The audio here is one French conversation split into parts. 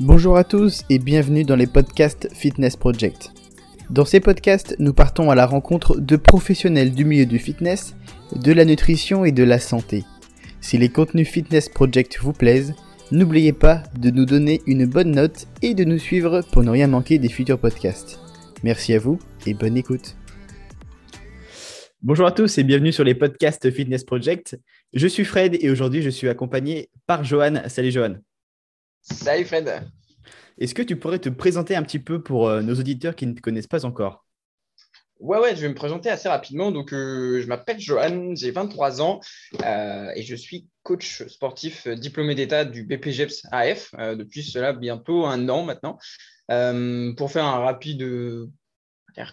Bonjour à tous et bienvenue dans les podcasts Fitness Project. Dans ces podcasts, nous partons à la rencontre de professionnels du milieu du fitness, de la nutrition et de la santé. Si les contenus Fitness Project vous plaisent, n'oubliez pas de nous donner une bonne note et de nous suivre pour ne rien manquer des futurs podcasts. Merci à vous et bonne écoute. Bonjour à tous et bienvenue sur les podcasts Fitness Project. Je suis Fred et aujourd'hui je suis accompagné par Johan. Salut Johan. Salut Fred. Est-ce que tu pourrais te présenter un petit peu pour euh, nos auditeurs qui ne te connaissent pas encore? Ouais, ouais, je vais me présenter assez rapidement. Donc, euh, je m'appelle Johan, j'ai 23 ans euh, et je suis coach sportif diplômé d'État du BPGEPS AF depuis cela bientôt un an maintenant. pour faire un rapide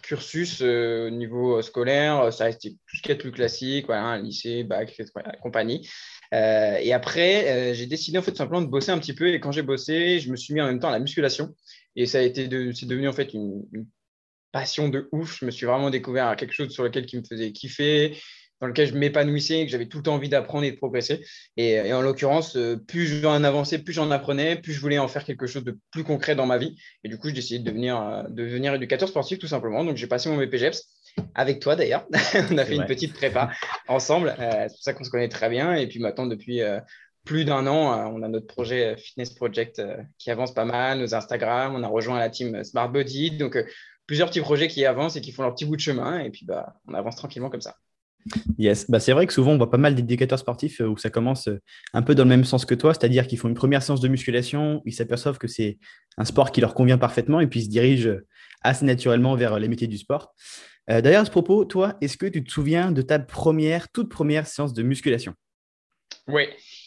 cursus au niveau scolaire, ça restait tout ce qui est plus classique, voilà, lycée, bac, compagnie. Euh, et après, euh, j'ai décidé en fait simplement de bosser un petit peu. Et quand j'ai bossé, je me suis mis en même temps à la musculation. Et ça a été de, c'est devenu en fait une, passion de ouf. Je me suis vraiment découvert quelque chose sur lequel qui me faisait kiffer, dans lequel je m'épanouissais, que j'avais tout le temps envie d'apprendre et de progresser. Et, en l'occurrence, euh, plus j'en avançais, plus j'en apprenais, plus je voulais en faire quelque chose de plus concret dans ma vie. Et du coup, j'ai décidé de devenir, de devenir éducateur sportif tout simplement. Donc, j'ai passé mon BPGEPS avec toi d'ailleurs. on a fait une petite prépa ensemble. Euh, c'est pour ça qu'on se connaît très bien. Et puis maintenant, depuis euh, plus d'un an, euh, on a notre projet Fitness Project qui avance pas mal, nos Instagram. On a rejoint la team Smart Body. Donc, plusieurs petits projets qui avancent et qui font leur petit bout de chemin. Et puis, bah, on avance tranquillement comme ça. Yes, bah, c'est vrai que souvent on voit pas mal d'éducateurs sportifs où ça commence un peu dans le même sens que toi, c'est-à-dire qu'ils font une première séance de musculation, ils s'aperçoivent que c'est un sport qui leur convient parfaitement et puis ils se dirigent assez naturellement vers les métiers du sport. Euh, d'ailleurs, à ce propos, toi, est-ce que tu te souviens de ta première, toute première séance de musculation? Oui.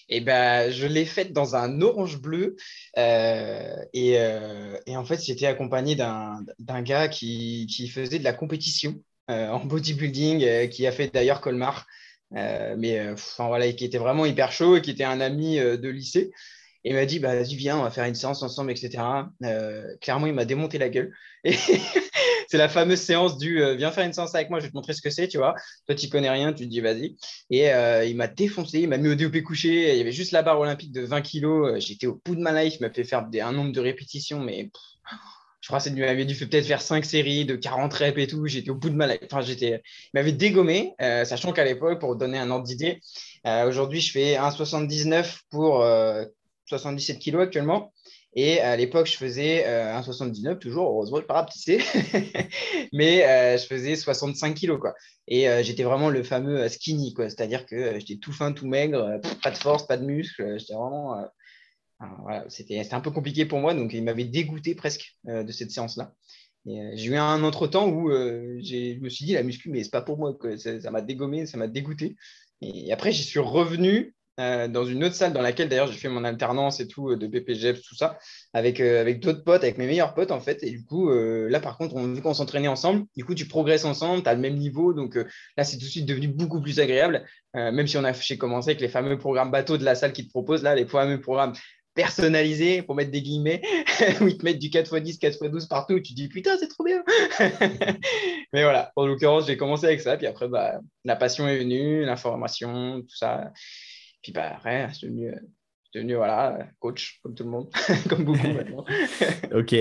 Eh ben, je l'ai faite dans un orange bleu. Euh, euh, et, en fait, j'étais accompagné d'un gars qui, faisait de la compétition en bodybuilding, qui a fait d'ailleurs Colmar. mais voilà, qui était vraiment hyper chaud et qui était un ami de lycée. Il m'a dit, bah, vas-y, viens, on va faire une séance ensemble, etc. clairement, il m'a démonté la gueule. Et c'est la fameuse séance du euh, viens faire une séance avec moi, je vais te montrer ce que c'est, tu vois. Toi, tu connais rien, tu te dis vas-y. Et euh, il m'a défoncé, il m'a mis au DOP couché. Il y avait juste la barre olympique de 20 kilos. Euh, j'étais au bout de ma life, il m'a fait faire un nombre de répétitions, mais je crois qu'il m'avait dû peut-être faire 5 séries de 40 reps et tout. J'étais au bout de ma life. Enfin, j'étais, il m'avait dégommé, sachant qu'à l'époque, pour donner un ordre d'idée, aujourd'hui, je fais 1,79 pour 77 kilos actuellement. Et à l'époque, je faisais euh, 1,79, toujours, heureusement, je pas mais euh, je faisais 65 kilos. Quoi. Et euh, j'étais vraiment le fameux skinny, quoi. c'est-à-dire que j'étais tout fin, tout maigre, pas de force, pas de muscle. J'étais vraiment. c'était un peu compliqué pour moi, donc il m'avait dégoûté presque de cette séance-là. J'ai eu un autre temps où je me suis dit, la muscu, mais c'est pas pour moi. Quoi. Ça m'a dégommé, ça m'a dégoûté. Et après, j'y suis revenu euh, dans une autre salle dans laquelle d'ailleurs j'ai fait mon alternance et tout euh, de BPGEPS, tout ça, avec, euh, avec d'autres potes, avec mes meilleurs potes en fait. Et du coup, là par contre, on, vu qu'on s'entraînait ensemble, du coup, tu progresses ensemble, tu as le même niveau. Donc là, c'est tout de suite devenu beaucoup plus agréable, même si on a commencé avec les fameux programmes bateaux de la salle qui te proposent, là, les fameux programmes personnalisés pour mettre des guillemets, où ils te mettent du 4x10, 4x12 partout, où tu te dis putain, c'est trop bien. Mais voilà, en l'occurrence, j'ai commencé avec ça, puis après, bah, la passion est venue, l'information, tout ça. Puis bah, après, je suis devenu, devenu voilà, coach, comme tout le monde, comme beaucoup maintenant. ok.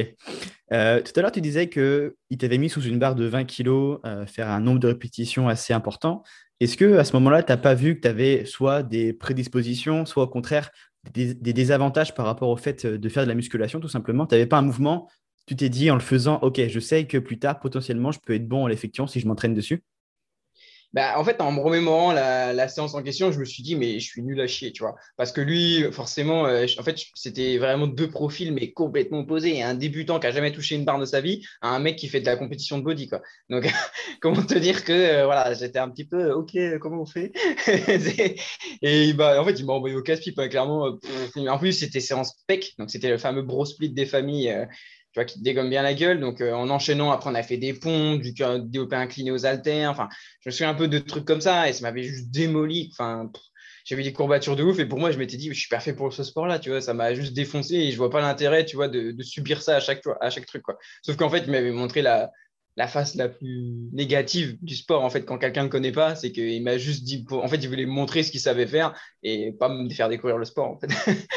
Euh, tout à l'heure, tu disais qu'il t'avait mis sous une barre de 20 kg, euh, faire un nombre de répétitions assez important. Est-ce que à ce moment-là, tu n'as pas vu que tu avais soit des prédispositions, soit au contraire des, désavantages par rapport au fait de faire de la musculation, tout simplement? Tu n'avais pas un mouvement Tu t'es dit en le faisant, OK, je sais que plus tard, potentiellement, je peux être bon en l'effectuant si je m'entraîne dessus? Bah, en fait, en me remémorant la, séance en question, je me suis dit, mais je suis nul à chier, tu vois. Parce que lui, forcément, euh, en fait, c'était vraiment deux profils, mais complètement opposés. Un débutant qui a jamais touché une barre de sa vie à un mec qui fait de la compétition de body, quoi. Donc, comment te dire que, euh, voilà, j'étais un petit peu, OK, comment on fait? Et bah, en fait, il m'a envoyé au casse-pipe, hein, clairement. Euh, en plus, c'était séance PEC, donc c'était le fameux bro split des familles tu vois, qui te dégomme bien la gueule. Donc, euh, en enchaînant, après, on a fait des ponts, du développé incliné aux haltères. Enfin, je me souviens un peu de trucs comme ça et ça m'avait juste démoli. Enfin, j'avais des courbatures de ouf et pour moi, je m'étais dit, je suis parfait pour ce sport-là, tu vois, ça m'a juste défoncé et je vois pas l'intérêt, tu vois, de, subir ça à chaque, à chaque truc, quoi. Sauf qu'en fait, il m'avait montré la, la face la plus négative du sport. En fait, quand quelqu'un ne connaît pas, c'est qu'il m'a juste dit, en fait, il voulait me montrer ce qu'il savait faire et pas me faire découvrir le sport. En fait.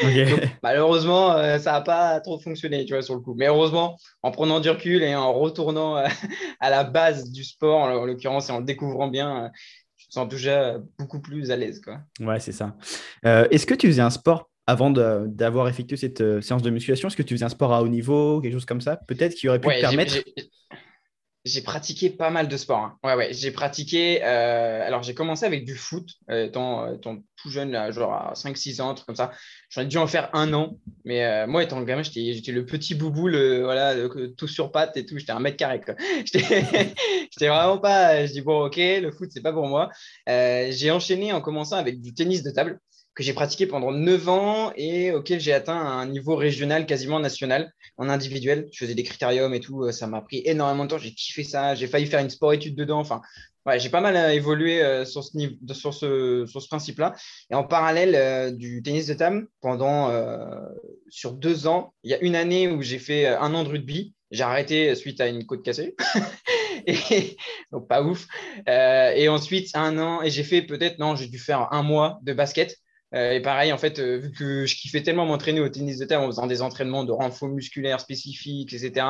malheureusement, euh, ça n'a pas trop fonctionné, tu vois, sur le coup. Mais heureusement, en prenant du recul et en retournant à la base du sport, en l'occurrence, et en le découvrant bien, je me sens déjà beaucoup plus à l'aise. Quoi. Ouais, c'est ça. Euh, est-ce que tu faisais un sport avant d'avoir effectué cette euh, séance de musculation? Est-ce que tu faisais un sport à haut niveau, quelque chose comme ça? Peut-être qui aurait pu te permettre j'ai pratiqué pas mal de sports. Hein. Ouais, ouais, j'ai pratiqué. Euh, alors, j'ai commencé avec du foot, euh, étant, étant, tout jeune, genre à 5-6 ans, un truc comme ça. J'en ai dû en faire un an. Mais euh, moi, étant le gamin, j'étais le petit boubou, le, voilà, tout sur pattes et tout. J'étais un mètre carré. J'étais vraiment pas. Je dis, bon, ok, le foot, c'est pas pour moi. j'ai enchaîné en commençant avec du tennis de table que j'ai pratiqué pendant 9 ans et auquel j'ai atteint un niveau régional, quasiment national, en individuel. Je faisais des critériums et tout. Ça m'a pris énormément de temps. J'ai kiffé ça. J'ai failli faire une sport-étude dedans. Enfin, ouais, j'ai pas mal euh, évolué euh, sur ce, sur ce, sur ce principe-là. Et en parallèle euh, du tennis de table, pendant sur deux ans, il y a une année où j'ai fait un an de rugby. J'ai arrêté suite à une côte cassée. et, donc, pas ouf. et ensuite, un an, et j'ai fait peut-être, non, j'ai dû faire un mois de basket. Euh, et pareil, en fait, euh, vu que je kiffais tellement m'entraîner au tennis de table en faisant des entraînements de renfort musculaire spécifiques, etc.,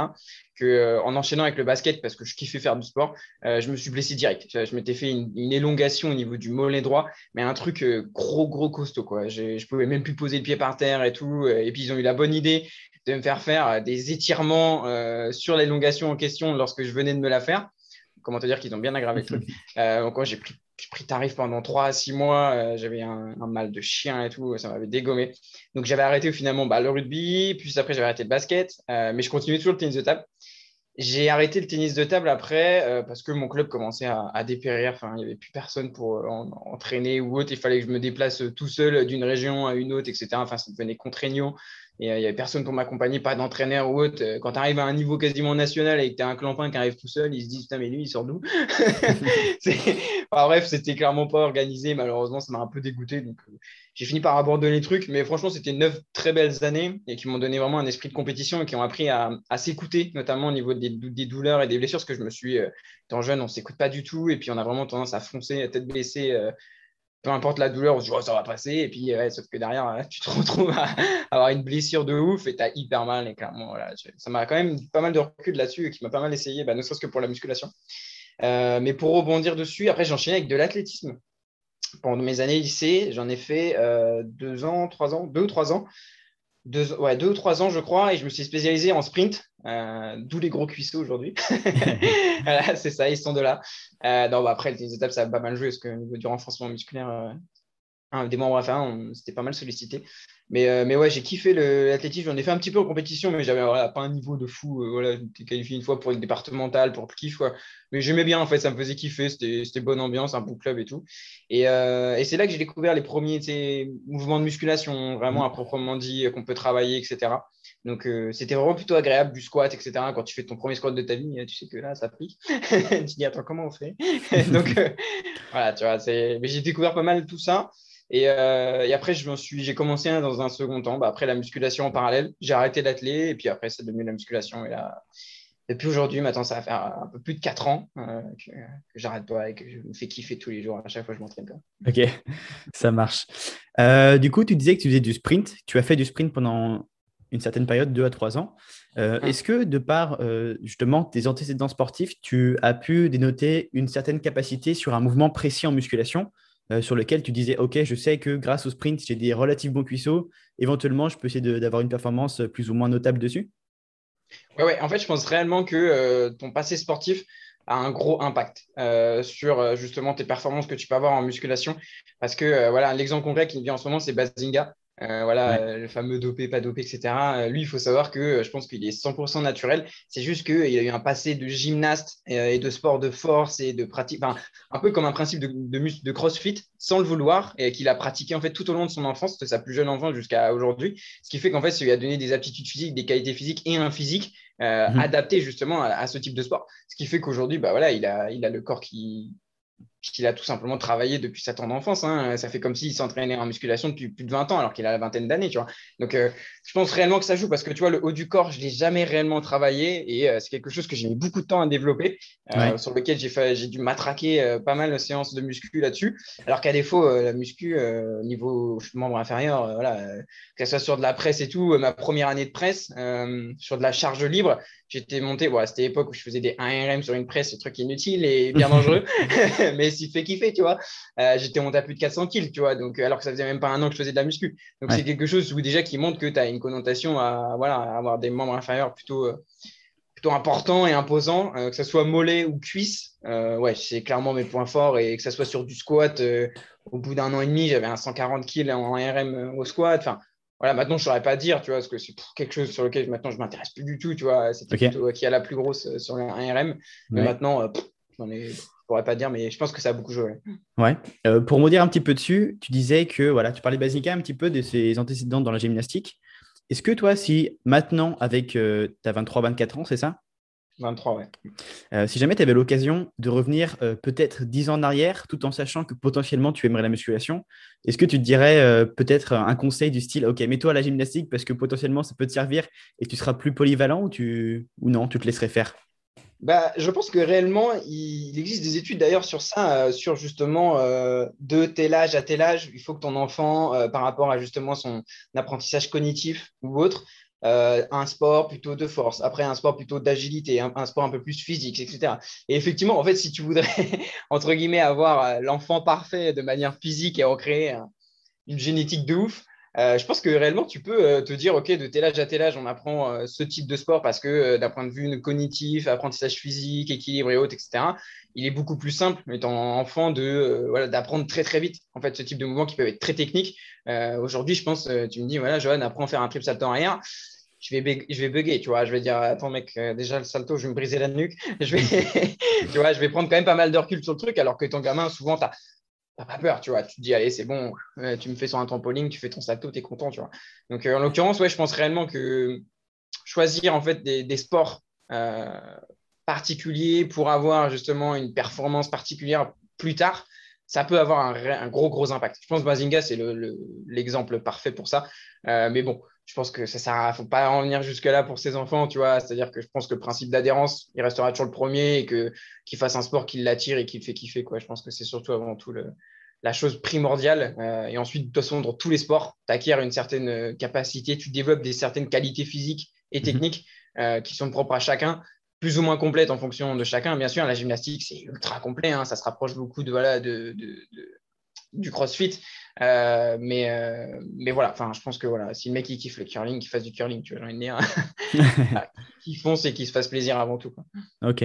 que euh, en enchaînant avec le basket, parce que je kiffais faire du sport, je me suis blessé direct. Je, m'étais fait une, élongation au niveau du mollet droit, mais un truc gros, gros costaud. Quoi. Je, je pouvais même plus poser le pied par terre et tout. Et puis, ils ont eu la bonne idée de me faire faire des étirements sur l'élongation en question lorsque je venais de me la faire comment te dire qu'ils ont bien aggravé le truc. donc, j'ai pris j'ai pris tarif pendant 3 à 6 mois, euh, j'avais un, mal de chien et tout, ça m'avait dégommé. Donc j'avais arrêté finalement bah, le rugby, puis après j'avais arrêté le basket, euh, mais je continuais toujours le tennis de table. J'ai arrêté le tennis de table après euh, parce que mon club commençait à, dépérir. Enfin, il n'y avait plus personne pour entraîner ou autre. Il fallait que je me déplace tout seul d'une région à une autre, etc. Enfin, ça devenait contraignant. Et il n'y avait personne pour m'accompagner, pas d'entraîneur ou autre. Quand tu arrives à un niveau quasiment national et que tu as un clampin qui arrive tout seul, ils se disent Putain, mais lui, il sort d'où? Bref, c'était clairement pas organisé. Malheureusement, ça m'a un peu dégoûté. Donc, j'ai fini par abandonner les trucs, mais franchement, c'était neuf très belles années et qui m'ont donné vraiment un esprit de compétition et qui ont appris à, s'écouter, notamment au niveau des, douleurs et des blessures, parce que je me suis, euh, étant jeune, on ne s'écoute pas du tout et puis on a vraiment tendance à foncer, à tête baissée. Euh, peu importe la douleur, on se dit oh, ça va passer. Et puis, sauf que derrière, tu te retrouves à avoir une blessure de ouf et tu as hyper mal. Et clairement, voilà, ça m'a quand même pas mal de recul là-dessus et qui m'a pas mal essayé, bah, ne serait-ce que pour la musculation. Euh, mais pour rebondir dessus, après, j'ai enchaîné avec de l'athlétisme pendant mes années lycée, j'en ai fait euh, deux ans, trois ans, deux ou trois ans. Deux, ouais, deux ou trois ans, je crois, et je me suis spécialisé en sprint, euh, d'où les gros cuisseaux aujourd'hui. voilà, c'est ça, ils sont de là. Euh, non, bah, après, les étapes, ça a pas mal joué, parce que niveau du renforcement musculaire, des membres à faire, c'était pas mal sollicité. Mais, euh, mais ouais, j'ai kiffé l'athlétisme. J'en ai fait un petit peu en compétition, mais j'avais pas un niveau de fou. Euh, voilà, j'étais qualifié une fois pour une départementale, pour le kiff. Quoi. Mais j'aimais bien, en fait, ça me faisait kiffer. C'était bonne ambiance, un bon club et tout. Et, euh, et c'est là que j'ai découvert les premiers mouvements de musculation, vraiment à proprement dit, qu'on peut travailler, etc. Donc, c'était vraiment plutôt agréable du squat, etc. Quand tu fais ton premier squat de ta vie, tu sais que là, ça pique. tu dis, attends, comment on fait? Donc, voilà, tu vois, j'ai découvert pas mal tout ça. Euh, et, après, je suis, j'ai commencé dans un second temps. Bah, après la musculation en parallèle, j'ai arrêté d'atteler et puis après, c'est devenu la musculation. Et là, depuis aujourd'hui, maintenant, ça va faire un peu plus de 4 ans euh, que, j'arrête pas et que je me fais kiffer tous les jours. À chaque fois, je m'entraîne. Ok, ça marche. Euh, du coup, tu disais que tu faisais du sprint. Tu as fait du sprint pendant une certaine période, 2 à 3 ans. Hum. Est-ce que, de par justement tes antécédents sportifs, tu as pu dénoter une certaine capacité sur un mouvement précis en musculation euh, sur lequel tu disais, OK, je sais que grâce au sprint, j'ai des relativement bons cuisseaux. Éventuellement, je peux essayer d'avoir une performance plus ou moins notable dessus? Oui, ouais. en fait, je pense réellement que euh, ton passé sportif a un gros impact euh, sur justement tes performances que tu peux avoir en musculation. Parce que voilà, l'exemple concret qui me vient en ce moment, c'est Bazinga. Euh, voilà, euh, le fameux dopé, pas dopé, etc. Euh, lui, il faut savoir que je pense qu'il est 100% naturel. C'est juste qu'il a eu un passé de gymnaste et de sport de force et de pratique, un peu comme un principe de, de, crossfit sans le vouloir et qu'il a pratiqué en fait tout au long de son enfance, de sa plus jeune enfance jusqu'à aujourd'hui. Ce qui fait qu'en fait, ça lui a donné des aptitudes physiques, des qualités physiques et un physique mhm. adapté justement à, ce type de sport. Ce qui fait qu'aujourd'hui, bah, voilà, il a, il a le corps qui, qu'il a tout simplement travaillé depuis sa tendre enfance. Hein. Ça fait comme s'il s'entraînait en musculation depuis plus de 20 ans, alors qu'il a la vingtaine d'années, tu vois. Donc, euh, je pense réellement que ça joue parce que, tu vois, le haut du corps, je ne l'ai jamais réellement travaillé et euh, c'est quelque chose que j'ai mis beaucoup de temps à développer, euh, sur lequel j'ai dû matraquer pas mal de séances de muscu là-dessus. Alors qu'à défaut, la muscu, niveau membre inférieur, voilà, que ce soit sur de la presse et tout, ma première année de presse, sur de la charge libre, j'étais monté, bon, c'était l'époque où je faisais des 1RM sur une presse, ce truc inutile et bien dangereux, mais s'il fait kiffer, tu vois. Euh, j'étais monté à plus de 400 kills, tu vois, donc, alors que ça faisait même pas un an que je faisais de la muscu. Donc c'est quelque chose où déjà qui montre que tu as une connotation à, voilà, avoir des membres inférieurs plutôt, euh, plutôt importants et imposants, euh, que ce soit mollet ou cuisse. ouais, c'est clairement mes points forts et que ce soit sur du squat. au bout d'un an et demi, j'avais un 140 kills en 1RM au squat. Enfin, voilà, maintenant, je ne saurais pas dire, tu vois, parce que c'est quelque chose sur lequel maintenant je ne m'intéresse plus du tout, tu vois. C'était plutôt qui a la plus grosse euh, sur un RM. Mais maintenant, euh, je ne pourrais pas dire, mais je pense que ça a beaucoup joué. Ouais. Euh, pour me dire un petit peu dessus, tu disais que, voilà, tu parlais Basica un petit peu de ses antécédents dans la gymnastique. Est-ce que toi, si maintenant, avec, tu as 23-24 ans, c'est ça? 23, ouais. Euh, si jamais tu avais l'occasion de revenir euh, peut-être 10 ans en arrière, tout en sachant que potentiellement tu aimerais la musculation, est-ce que tu te dirais euh, peut-être un conseil du style Ok, mets-toi à la gymnastique parce que potentiellement ça peut te servir et tu seras plus polyvalent ou, tu... ou non, tu te laisserais faire? Bah, je pense que réellement, il existe des études d'ailleurs sur ça, sur justement de tel âge à tel âge, il faut que ton enfant, par rapport à justement son apprentissage cognitif ou autre, euh, un sport plutôt de force, après un sport plutôt d'agilité, un, sport un peu plus physique, etc. Et effectivement, en fait, si tu voudrais, entre guillemets, avoir euh, l'enfant parfait de manière physique et recréer une génétique de ouf, euh, je pense que réellement, tu peux te dire, OK, de tel âge à tel âge, on apprend ce type de sport parce que d'un point de vue cognitif, apprentissage physique, équilibre et autres, etc., il est beaucoup plus simple, étant enfant, de voilà, d'apprendre très très vite en fait ce type de mouvements qui peuvent être très techniques. Aujourd'hui, je pense, tu me dis, voilà, Johan, apprends à faire un triple salto arrière je vais, je vais bugger, tu vois. Je vais dire, attends, mec, euh, déjà le salto, je vais me briser la nuque. Je vais, tu vois, je vais prendre quand même pas mal de recul sur le truc, alors que ton gamin, souvent, tu n'as pas peur, tu vois. Tu te dis, allez, c'est bon, tu me fais sur un trampoline, tu fais ton salto, tu es content, tu vois. Donc, euh, en l'occurrence, ouais, je pense réellement que choisir, en fait, des, sports euh, particuliers pour avoir justement une performance particulière plus tard, ça peut avoir un, gros, gros impact. Je pense que Bazinga, c'est l'exemple parfait pour ça. mais bon, je pense que ça sert faut pas en venir jusque-là pour ses enfants, tu vois. C'est-à-dire que je pense que le principe d'adhérence, il restera toujours le premier et que qu'il fasse un sport qui l'attire et qui le fait kiffer, quoi. Je pense que c'est surtout avant tout le, la chose primordiale. Euh, et ensuite, de toute façon, dans tous les sports, tu acquiers une certaine euh, capacité, tu développes des certaines qualités physiques et mhm. techniques euh, qui sont propres à chacun, plus ou moins complètes en fonction de chacun. Bien sûr, la gymnastique, c'est ultra complet, hein. ça se rapproche beaucoup de, voilà, de, de, du crossfit. Euh, mais, euh, mais voilà, enfin, je pense que voilà, si le mec il kiffe le curling, qu'il fasse du curling, tu vois, j'ai envie de dire. qu'il fonce et qu'il se fasse plaisir avant tout. Ok.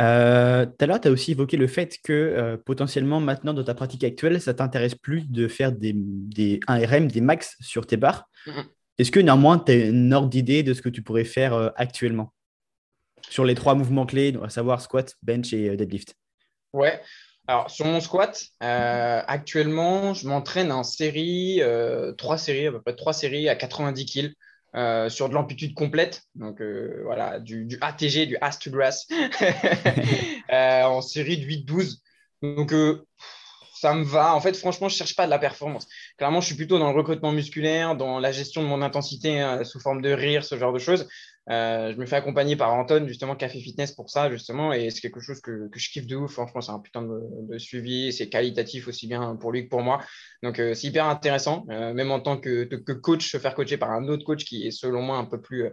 Euh, tout à l'heure, tu as aussi évoqué le fait que potentiellement, maintenant, dans ta pratique actuelle, ça t'intéresse plus de faire des, des 1RM, des max sur tes barres. Mm-hmm. Est-ce que néanmoins, tu as une ordre d'idée de ce que tu pourrais faire actuellement? Sur les trois mouvements clés, à savoir squat, bench et deadlift Ouais, alors, sur mon squat, euh, actuellement, je m'entraîne en série, euh, trois séries, à peu près trois séries à 90 kg euh, sur de l'amplitude complète. Donc, voilà, du, ATG, du ass to grass, en série de 8-12. Donc, ça me va. En fait, franchement, je cherche pas de la performance. Clairement, je suis plutôt dans le recrutement musculaire, dans la gestion de mon intensité sous forme de rire, ce genre de choses. Euh, je me fais accompagner par Anton, justement, Café Fitness pour ça, justement, et c'est quelque chose que, que, je kiffe de ouf. Franchement, c'est un putain de, suivi, c'est qualitatif aussi bien pour lui que pour moi. Donc, euh, c'est hyper intéressant, euh, même en tant que, que, coach, se faire coacher par un autre coach qui est, selon moi, un peu plus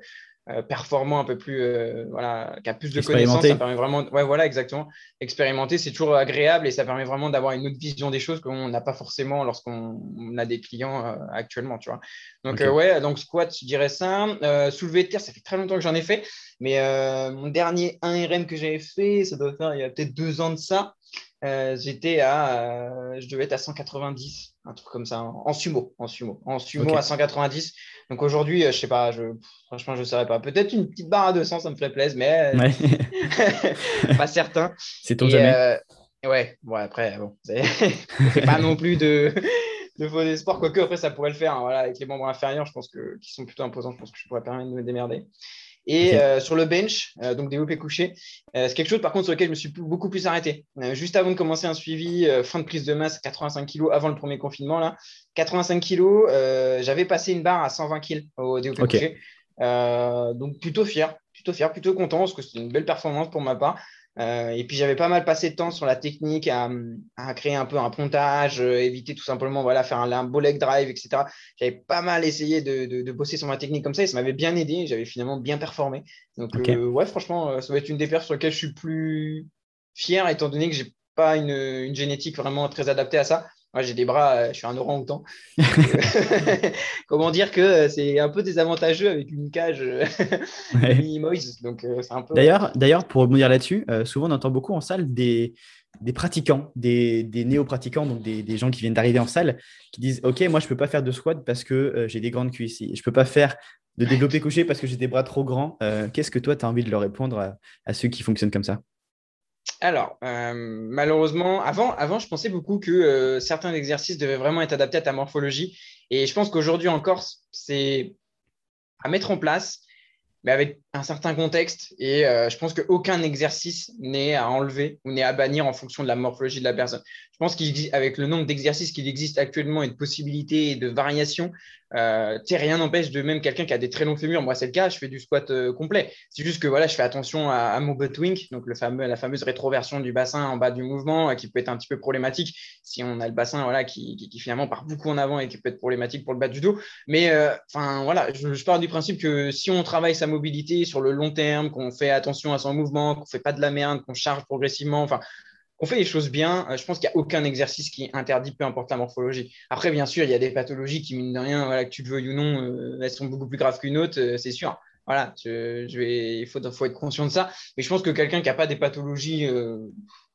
performant, un peu plus, euh, voilà, qui a plus de connaissances, ça permet vraiment, ouais, voilà, exactement. Expérimenter, c'est toujours agréable et ça permet vraiment d'avoir une autre vision des choses qu'on n'a pas forcément lorsqu'on a des clients euh, actuellement, tu vois. Donc, ouais, donc squat, je dirais ça. soulever de terre, ça fait très longtemps que j'en ai fait, mais mon dernier 1RM que j'avais fait, ça doit faire il y a peut-être deux ans de ça. J'étais à, je devais être à 190, un truc comme ça, en sumo, en sumo, en sumo à 190. Donc aujourd'hui, je sais pas, je, franchement, je ne saurais pas. Peut-être une petite barre à 200, ça me ferait plaisir, mais pas certain. C'est ton jamais. Euh, ouais, bon, après, bon, c'est pas non plus de, de faux espoirs, quoique après, ça pourrait le faire. Hein, voilà, avec les membres inférieurs, je pense que qui sont plutôt imposants, je pense que je pourrais permettre de me démerder. Et sur le bench, donc développé couché, c'est quelque chose par contre sur lequel je me suis beaucoup plus arrêté. juste avant de commencer un suivi, fin de prise de masse, 85 kg avant le premier confinement, là, 85 kg, j'avais passé une barre à 120 kg au développé couché. donc plutôt fier, plutôt fier, plutôt content parce que c'était une belle performance pour ma part. Euh, et puis j'avais pas mal passé de temps sur la technique à, créer un peu un pontage, euh, éviter tout simplement voilà faire un, un beau leg drive, etc. J'avais pas mal essayé de, bosser sur ma technique comme ça et ça m'avait bien aidé. J'avais finalement bien performé. Donc euh, ouais, franchement, ça va être une des perfs sur lesquelles je suis plus fier étant donné que j'ai pas une, une, génétique vraiment très adaptée à ça. Moi, j'ai des bras, euh, je suis un orang-outan. Comment dire que euh, c'est un peu désavantageux avec une cage euh, mini-moise. Donc, c'est un peu. D'ailleurs, d'ailleurs, pour rebondir là-dessus, souvent on entend beaucoup en salle des, des pratiquants, des, des néo-pratiquants, donc des, des, gens qui viennent d'arriver en salle, qui disent Ok, moi, je ne peux pas faire de squat parce que j'ai des grandes cuisses. Je ne peux pas faire de développer couché parce que j'ai des bras trop grands. Qu'est-ce que toi, tu as envie de leur répondre à ceux qui fonctionnent comme ça? Alors, euh, malheureusement, avant, avant, je pensais beaucoup que euh, certains exercices devaient vraiment être adaptés à ta morphologie. Et je pense qu'aujourd'hui encore, c'est à mettre en place, mais avec un certain contexte. Et euh, je pense qu'aucun exercice n'est à enlever ou n'est à bannir en fonction de la morphologie de la personne. Je pense qu'avec le nombre d'exercices qu'il existe actuellement et de possibilités et de variations, euh, rien n'empêche de même quelqu'un qui a des très longs fémurs. Moi, c'est le cas, je fais du squat euh, complet. C'est juste que voilà, je fais attention à, mon butt wink, donc le fameux, la fameuse rétroversion du bassin en bas du mouvement, euh, qui peut être un petit peu problématique si on a le bassin voilà, qui, finalement part beaucoup en avant et qui peut être problématique pour le bas du dos. Mais enfin voilà, je, je, pars du principe que si on travaille sa sur le long terme, qu'on fait attention à son mouvement, qu'on fait pas de la merde, qu'on charge progressivement, enfin on fait les choses bien, euh, je pense qu'il n'y a aucun exercice qui est interdit, peu importe la morphologie. Après, bien sûr, il y a des pathologies qui, mine de rien, voilà, que tu le veuilles ou non, euh, elles sont beaucoup plus graves qu'une autre, euh, c'est sûr. Voilà, je, il faut, être conscient de ça. Mais je pense que quelqu'un qui n'a pas des pathologies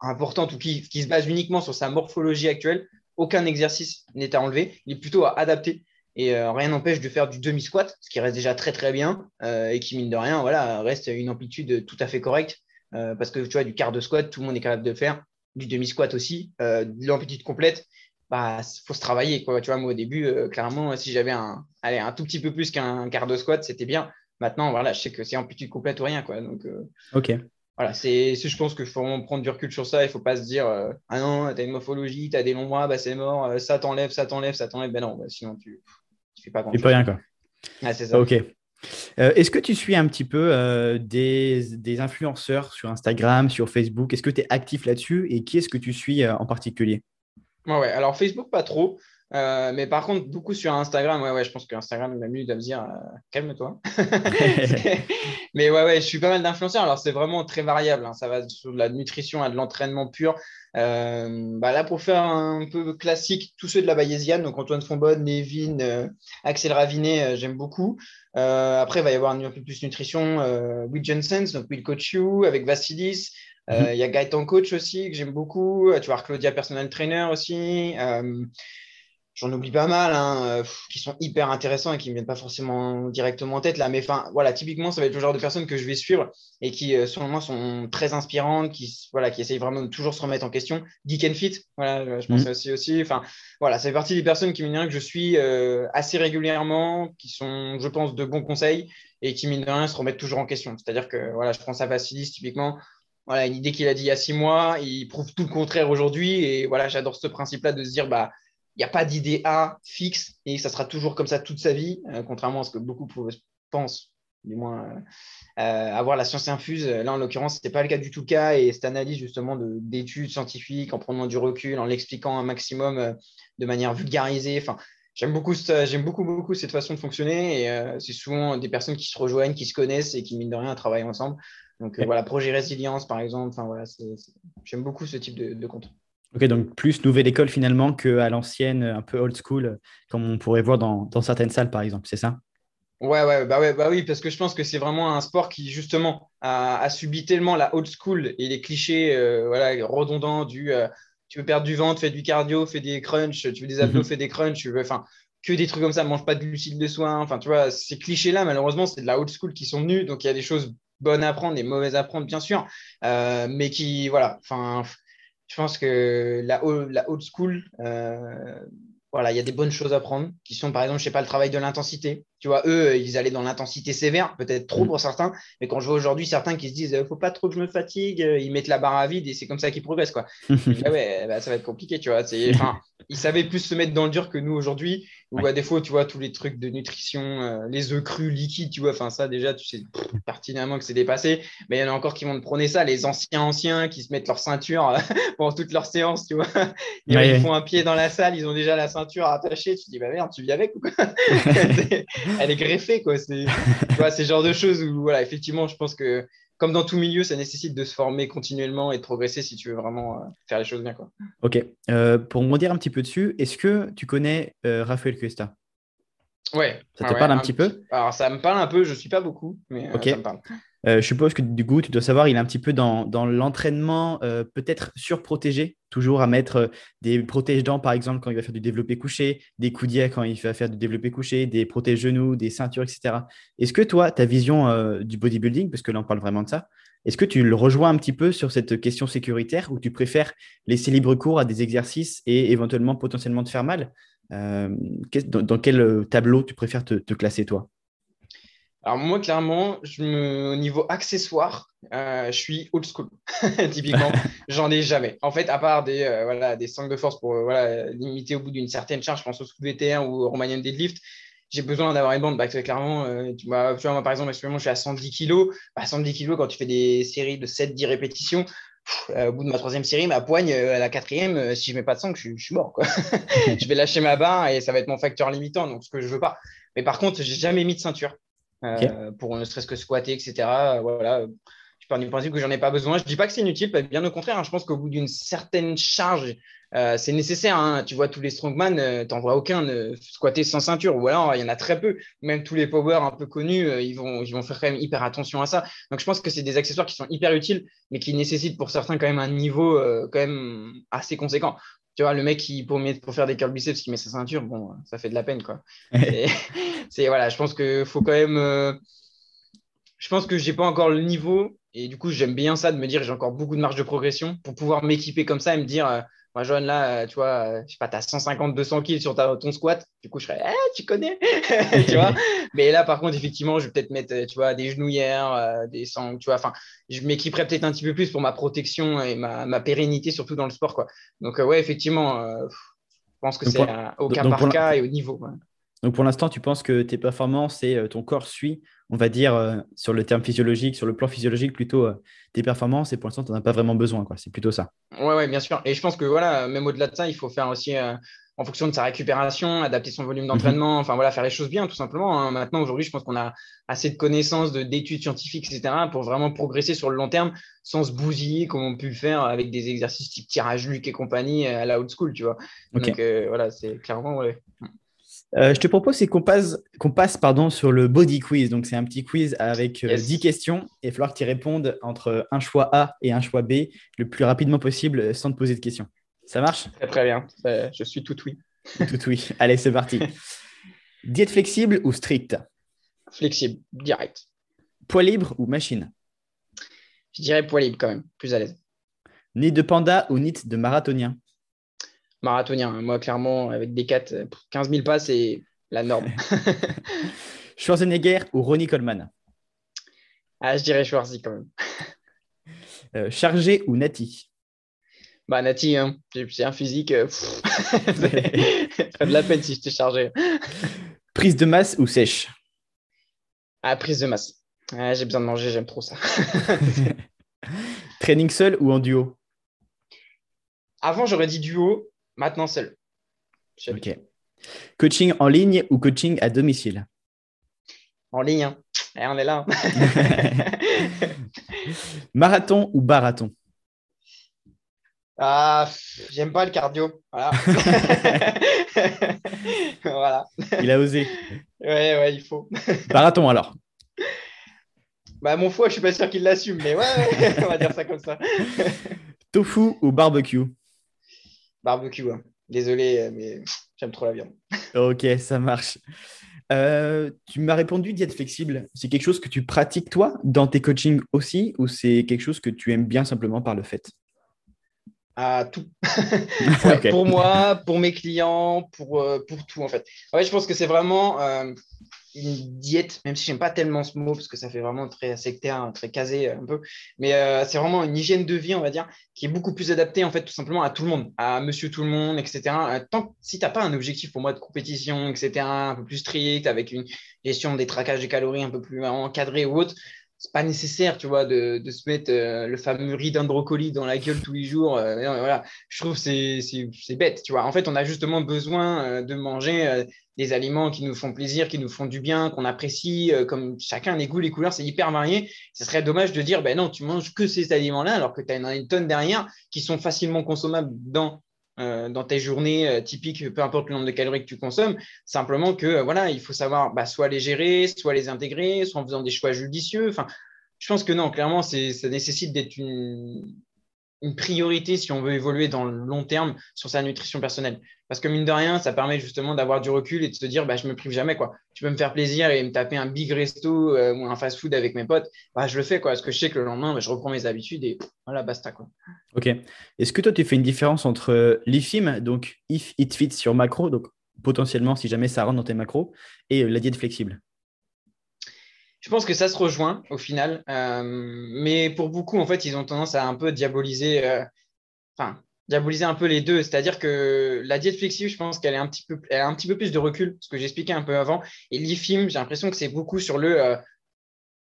importantes ou qui, se base uniquement sur sa morphologie actuelle, aucun exercice n'est à enlever. Il est plutôt à adapter. Et rien n'empêche de faire du demi-squat, ce qui reste déjà très très bien et qui, mine de rien, voilà, reste une amplitude tout à fait correcte. parce que tu vois, du quart de squat, tout le monde est capable de faire du demi-squat aussi, euh, de l'amplitude complète, bah, faut se travailler. Quoi. Tu vois, moi, au début, euh, clairement, si j'avais un, allez, un tout petit peu plus qu'un quart de squat, c'était bien. Maintenant, voilà, je sais que c'est amplitude complète ou rien. Quoi. Donc, euh, ok. Voilà, c'est, je pense qu'il faut prendre du recul sur ça. Il ne faut pas se dire Ah non, tu as une morphologie, tu as des longs bras, bah, c'est mort, ça t'enlève, ça t'enlève, ça t'enlève. Ben non, bah, sinon tu ne fais pas peux rien, quoi. c'est ça. Ok. Euh, est-ce que tu suis un petit peu euh, des, influenceurs sur Instagram, sur Facebook? Est-ce que tu es actif là-dessus? Et qui est-ce que tu suis euh, en particulier? Ouais, alors Facebook, pas trop. Mais par contre, beaucoup sur Instagram, ouais, ouais, je pense qu'Instagram mieux de me dire calme-toi. mais ouais, ouais, je suis pas mal d'influenceurs. Alors, c'est vraiment très variable. Hein. Ça va sur de la nutrition à de l'entraînement pur. bah là, pour faire un peu classique, tous ceux de la Bayésienne, donc Antoine Fonbonne, Nevin, Axel Ravinet, j'aime beaucoup. Euh, après, il va y avoir un peu plus nutrition. Euh, Will Jensen, donc Will Coach You, avec Vassilis. Euh, mhm. Il y a Gaëtan Coach aussi, que j'aime beaucoup. Tu vois, Claudia Personal Trainer aussi j'en oublie pas mal, hein, euh, qui sont hyper intéressants et qui ne me viennent pas forcément directement en tête là. Mais enfin, voilà, typiquement, ça va être le genre de personnes que je vais suivre et qui, euh, selon moi, sont très inspirantes, qui, voilà, qui essayent vraiment de toujours se remettre en question. Geek and Fit, voilà, je pense mm. aussi aussi. Enfin, voilà, ça fait partie des personnes qui, mine que je suis euh, assez régulièrement, qui sont, je pense, de bons conseils et qui, mine de rien, se remettent toujours en question. C'est-à-dire que, voilà, je pense à Vassilis, typiquement. Voilà, une idée qu'il a dit il y a six mois, il prouve tout le contraire aujourd'hui. Et voilà, j'adore ce principe-là de se dire, bah, n'y a pas d'idée A fixe et ça sera toujours comme ça toute sa vie, euh, contrairement à ce que beaucoup pensent, du moins euh, euh, avoir la science infuse. Là, en l'occurrence, ce n'était pas le cas du tout cas et cette analyse justement d'études scientifiques en prenant du recul, en l'expliquant un maximum de manière vulgarisée. Enfin, J'aime beaucoup, j'aime beaucoup, beaucoup cette façon de fonctionner et c'est souvent des personnes qui se rejoignent, qui se connaissent et qui, mine de rien, travaillent ensemble. Donc voilà, projet résilience, par exemple. Enfin, voilà, j'aime beaucoup ce type de, de compte. Ok, donc plus nouvelle école finalement qu'à l'ancienne, un peu old school, comme on pourrait voir dans, certaines salles par exemple, c'est ça? Ouais, ouais, bah ouais, bah oui, parce que je pense que c'est vraiment un sport qui justement a, subi tellement la old school et les clichés euh, voilà, redondants du euh, tu veux perdre du ventre, fais du cardio, fais des crunchs, tu veux des abdos, mhm. fais des crunchs, tu veux, enfin, que des trucs comme ça, mange pas de glucides de soin, enfin, tu vois, ces clichés-là, malheureusement, c'est de la old school qui sont venus, donc il y a des choses bonnes à apprendre, des mauvaises à apprendre, bien sûr, euh, mais qui, voilà, enfin, je pense que la, la old school, euh, voilà, il y a des bonnes choses à prendre qui sont, par exemple, je sais pas, le travail de l'intensité. Tu vois, eux, ils allaient dans l'intensité sévère, peut-être trop mm. pour certains, mais quand je vois aujourd'hui certains qui se disent, faut pas trop que je me fatigue, ils mettent la barre à vide et c'est comme ça qu'ils progressent, quoi. ah ouais, bah, ça va être compliqué, tu vois. ils savaient plus se mettre dans le dur que nous aujourd'hui, ou à défaut, tu vois, tous les trucs de nutrition, euh, les œufs crus, liquides, tu vois, enfin, ça, déjà, tu sais pertinemment que c'est dépassé, mais il y en a encore qui vont te prôner ça, les anciens anciens qui se metent leur ceinture pendant toute leur séance, tu vois. Ils, font un pied dans la salle, ils ont déjà la ceinture attachée, tu te dis, bah merde, tu vis avec ou quoi Elle est greffée, quoi. C'est, ce genre de choses où, voilà, effectivement, je pense que comme dans tout milieu, ça nécessite de se former continuellement et de progresser si tu veux vraiment euh, faire les choses bien. Quoi. Ok. Euh, pour me dire un petit peu dessus, est-ce que tu connais euh, Raphaël Cuesta? Ouais. Ça te parle un, petit peu? Alors, ça me parle un peu, je ne suis pas beaucoup, mais ça me parle. Je suppose que du coup, tu dois savoir, il est un petit peu dans, l'entraînement peut-être surprotégé, toujours à mettre des protèges-dents, par exemple, quand il va faire du développé couché, des coudiers quand il va faire du développé couché, des protèges-genoux, des ceintures, etc. Est-ce que toi, ta vision du bodybuilding, parce que là, on parle vraiment de ça, est-ce que tu le rejoins un petit peu sur cette question sécuritaire ou tu préfères laisser libre cours à des exercices et éventuellement potentiellement te faire mal? Euh, dans, quel euh, tableau tu préfères te, classer, toi? Alors moi, clairement, je me, au niveau accessoire, euh, je suis old school. Typiquement, j'en ai jamais. En fait, à part des, voilà, des sangles de force pour voilà, limiter au bout d'une certaine charge, je pense au soulevé T1 ou au Romanian deadlift, j'ai besoin d'avoir une bande. Bah, clairement, tu, vois, moi, par exemple, je suis à 110 kg. Bah, 110 kg, quand tu fais des séries de 7-10 répétitions, euh, au bout de ma troisième série, ma poigne, euh, à la quatrième, euh, si je mets pas de sang, je, je suis mort. Quoi. je vais lâcher ma barre et ça va être mon facteur limitant, donc ce que je veux pas. Mais par contre, j'ai jamais mis de ceinture pour ne serait-ce que squatter, etc. voilà. Je pars du principe que j'en ai pas besoin. Je dis pas que c'est inutile, bien au contraire. Hein. je pense qu'au bout d'une certaine charge euh, c'est nécessaire. Hein. Tu vois, tous les strongman, euh, n'en vois aucun euh, squatter sans ceinture. Ou alors, il y en a très peu. Même tous les power un peu connus, ils, vont, ils vont faire quand même hyper attention à ça. Donc, je pense que c'est des accessoires qui sont hyper utiles, mais qui nécessitent pour certains quand même un niveau quand même assez conséquent. Tu vois, le mec qui, pour, pour faire des curl biceps, qui met sa ceinture, bon, ça fait de la peine, quoi. c'est, voilà, je pense qu'il faut quand même. je pense que j'ai pas encore le niveau. Et du coup, j'aime bien ça de me dire j'ai encore beaucoup de marge de progression pour pouvoir m'équiper comme ça et me dire moi, Joanne, là, euh, tu vois, euh, je sais pas, tu as 150, 200 kills sur ton squat. Du coup, je serais, eh, tu connais, tu vois? Mais là, par contre, effectivement, je vais peut-être mettre, tu vois, des genouillères, euh, des sangs, tu vois. Enfin, je m'équiperais peut-être un petit peu plus pour ma protection et ma, pérennité, surtout dans le sport, quoi. Donc, ouais, effectivement, je pense que c'est au cas par cas et au niveau. Donc, pour l'instant, tu penses que tes performances et ton corps suit on va dire, euh, sur le terme physiologique, sur le plan physiologique, plutôt euh, tes performances. Et pour l'instant, tu n'en as pas vraiment besoin. Quoi. C'est plutôt ça. Oui, ouais, bien sûr. Et je pense que voilà, même au-delà de ça, il faut faire aussi euh, en fonction de sa récupération, adapter son volume d'entraînement, mhm. enfin voilà, faire les choses bien, tout simplement. Hein. Maintenant, aujourd'hui, je pense qu'on a assez de connaissances, d'études scientifiques, etc., pour vraiment progresser sur le long terme sans se bousiller comme on peut le faire avec des exercices type tirage luc et compagnie à la old school, tu vois. Donc voilà, c'est clairement, ouais. Euh, je te propose qu'on passe, qu'on passe pardon, sur le body quiz. Donc, c'est un petit quiz avec 10 euh, questions et il va falloir que tu répondes entre un choix A et un choix B le plus rapidement possible sans te poser de questions. Ça marche? Très, très bien. Euh, je suis tout oui. Tout oui. Allez, c'est parti. Diète flexible ou stricte? Flexible, direct. Poids libre ou machine? Je dirais poids libre quand même, plus à l'aise. Nid de panda ou nid de marathonien? Marathonien. Moi, clairement, avec des 4, 15 000 pas, c'est la norme. Schwarzenegger ou Ronnie Coleman? Ah, je dirais Schwarzy quand même. Euh, chargé ou Nati? Bah, Nati, hein. c'est un physique. Euh, ça ferait de la peine si j'étais chargé. Prise de masse ou sèche? Ah, prise de masse. J'ai besoin de manger, j'aime trop ça. Training seul ou en duo? Avant, j'aurais dit duo. Maintenant seul. Ok. Coaching en ligne ou coaching à domicile? En ligne. Hein. Eh, on est là. Marathon ou barathon? Ah, j'aime pas le cardio. Voilà. voilà. Il a osé. Ouais, ouais, il faut. Marathon alors. Bah, mon foie, je suis pas sûr qu'il l'assume, mais ouais, on va dire ça comme ça. Tofu ou barbecue? Barbecue. Hein. Désolé, euh, mais j'aime trop la viande. ok, ça marche. Euh, tu m'as répondu diète flexible. C'est quelque chose que tu pratiques toi dans tes coachings aussi ou c'est quelque chose que tu aimes bien simplement par le fait? À tout. Pour moi, pour mes clients, pour, euh, pour tout en fait. Ouais, je pense que c'est vraiment euh, une diète, même si j'aime pas tellement ce mot parce que ça fait vraiment très sectaire, très casé un peu. Mais euh, c'est vraiment une hygiène de vie, on va dire, qui est beaucoup plus adaptée en fait tout simplement à tout le monde, à monsieur tout le monde, etc. tant si tu n'as pas un objectif pour moi de compétition, etc., un peu plus strict, avec une gestion des traquages des calories un peu plus encadré ou autre, c'est pas nécessaire, tu vois, de, de se mettre euh, le fameux riz d'un brocoli dans la gueule tous les jours. Euh, voilà, je trouve que c'est bête, tu vois. En fait, on a justement besoin euh, de manger des aliments qui nous font plaisir, qui nous font du bien, qu'on apprécie, comme chacun les goûts, les couleurs, c'est hyper varié. Ce serait dommage de dire, ben non, tu manges que ces aliments-là, alors que tu as une, une, tonne derrière qui sont facilement consommables dans dans tes journées euh, typiques, peu importe le nombre de calories que tu consommes. Simplement que euh, voilà, il faut savoir bah, soit les gérer, soit les intégrer, soit en faisant des choix judicieux. Enfin, je pense que non, clairement, ça nécessite d'être une, une priorité si on veut évoluer dans le long terme sur sa nutrition personnelle. Parce que mine de rien, ça permet justement d'avoir du recul et de se dire, bah, je me prive jamais. Quoi. Tu peux me faire plaisir et me taper un big resto euh, ou un fast food avec mes potes, bah, je le fais quoi, parce que je sais que le lendemain, bah, je reprends mes habitudes et voilà, basta. Quoi. Ok. Est-ce que toi, tu fais une différence entre euh, l'IFIM, donc if it fits sur macro, donc potentiellement si jamais ça rentre dans tes macros, et euh, la diète flexible? Je pense que ça se rejoint au final. Euh, mais pour beaucoup, en fait, ils ont tendance à un peu diaboliser, euh, enfin, diaboliser un peu les deux. C'est-à-dire que la diète flexible, je pense qu'elle est un petit peu, elle a un petit peu plus de recul, ce que j'expliquais un peu avant. Et l'IFIM, j'ai l'impression que c'est beaucoup sur le euh,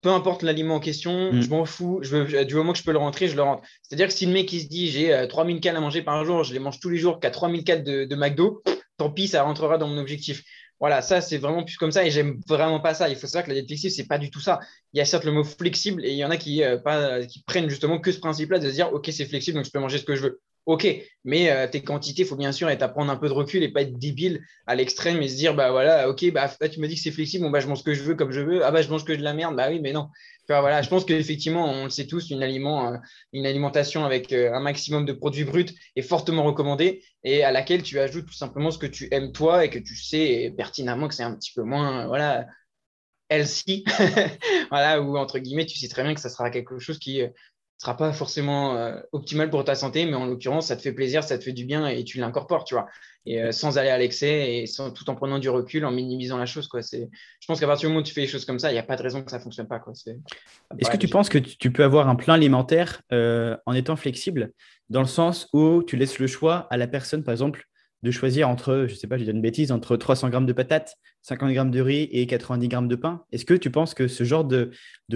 peu importe l'aliment en question, mm. je m'en fous. Je veux, du moment que je peux le rentrer, je le rentre. C'est-à-dire que si le mec il se dit j'ai 3000 cales à manger par jour, je les mange tous les jours qu'à 3000 cales de, de McDo, tant pis, ça rentrera dans mon objectif. Voilà, ça, c'est vraiment plus comme ça et j'aime vraiment pas ça. Il faut savoir que la diète flexible, c'est pas du tout ça. Il y a certes le mot flexible et il y en a qui, euh, pas, qui prennent justement que ce principe-là de se dire, OK, c'est flexible, donc je peux manger ce que je veux. OK, mais euh, tes quantités, il faut bien sûr être à prendre un peu de recul et pas être débile à l'extrême et se dire, bah voilà, OK, bah, tu me dis que c'est flexible, bon, bah, je mange ce que je veux comme je veux. Ah, bah, je mange que de la merde. Bah oui, mais non. Voilà, je pense qu'effectivement, on le sait tous, une, euh, alimentation avec euh, un maximum de produits bruts est fortement recommandée et à laquelle tu ajoutes tout simplement ce que tu aimes toi et que tu sais pertinemment que c'est un petit peu moins, voilà, healthy, voilà, ou entre guillemets, tu sais très bien que ça sera quelque chose qui sera pas forcément euh, optimal pour ta santé, mais en l'occurrence, ça te fait plaisir, ça te fait du bien et tu l'incorpores, tu vois. Et euh, sans aller à l'excès et sans, tout en prenant du recul, en minimisant la chose, quoi. C'est, je pense qu'à partir du moment où tu fais les choses comme ça, il n'y a pas de raison que ça fonctionne pas, quoi. Est-ce que tu penses que tu peux avoir un plan alimentaire euh, en étant flexible, dans le sens où tu laisses le choix à la personne, par exemple, de choisir entre, je sais pas, je dis une bêtise, entre 300 grammes de patates, 50 grammes de riz et 90 grammes de pain. Est-ce que tu penses que ce genre de,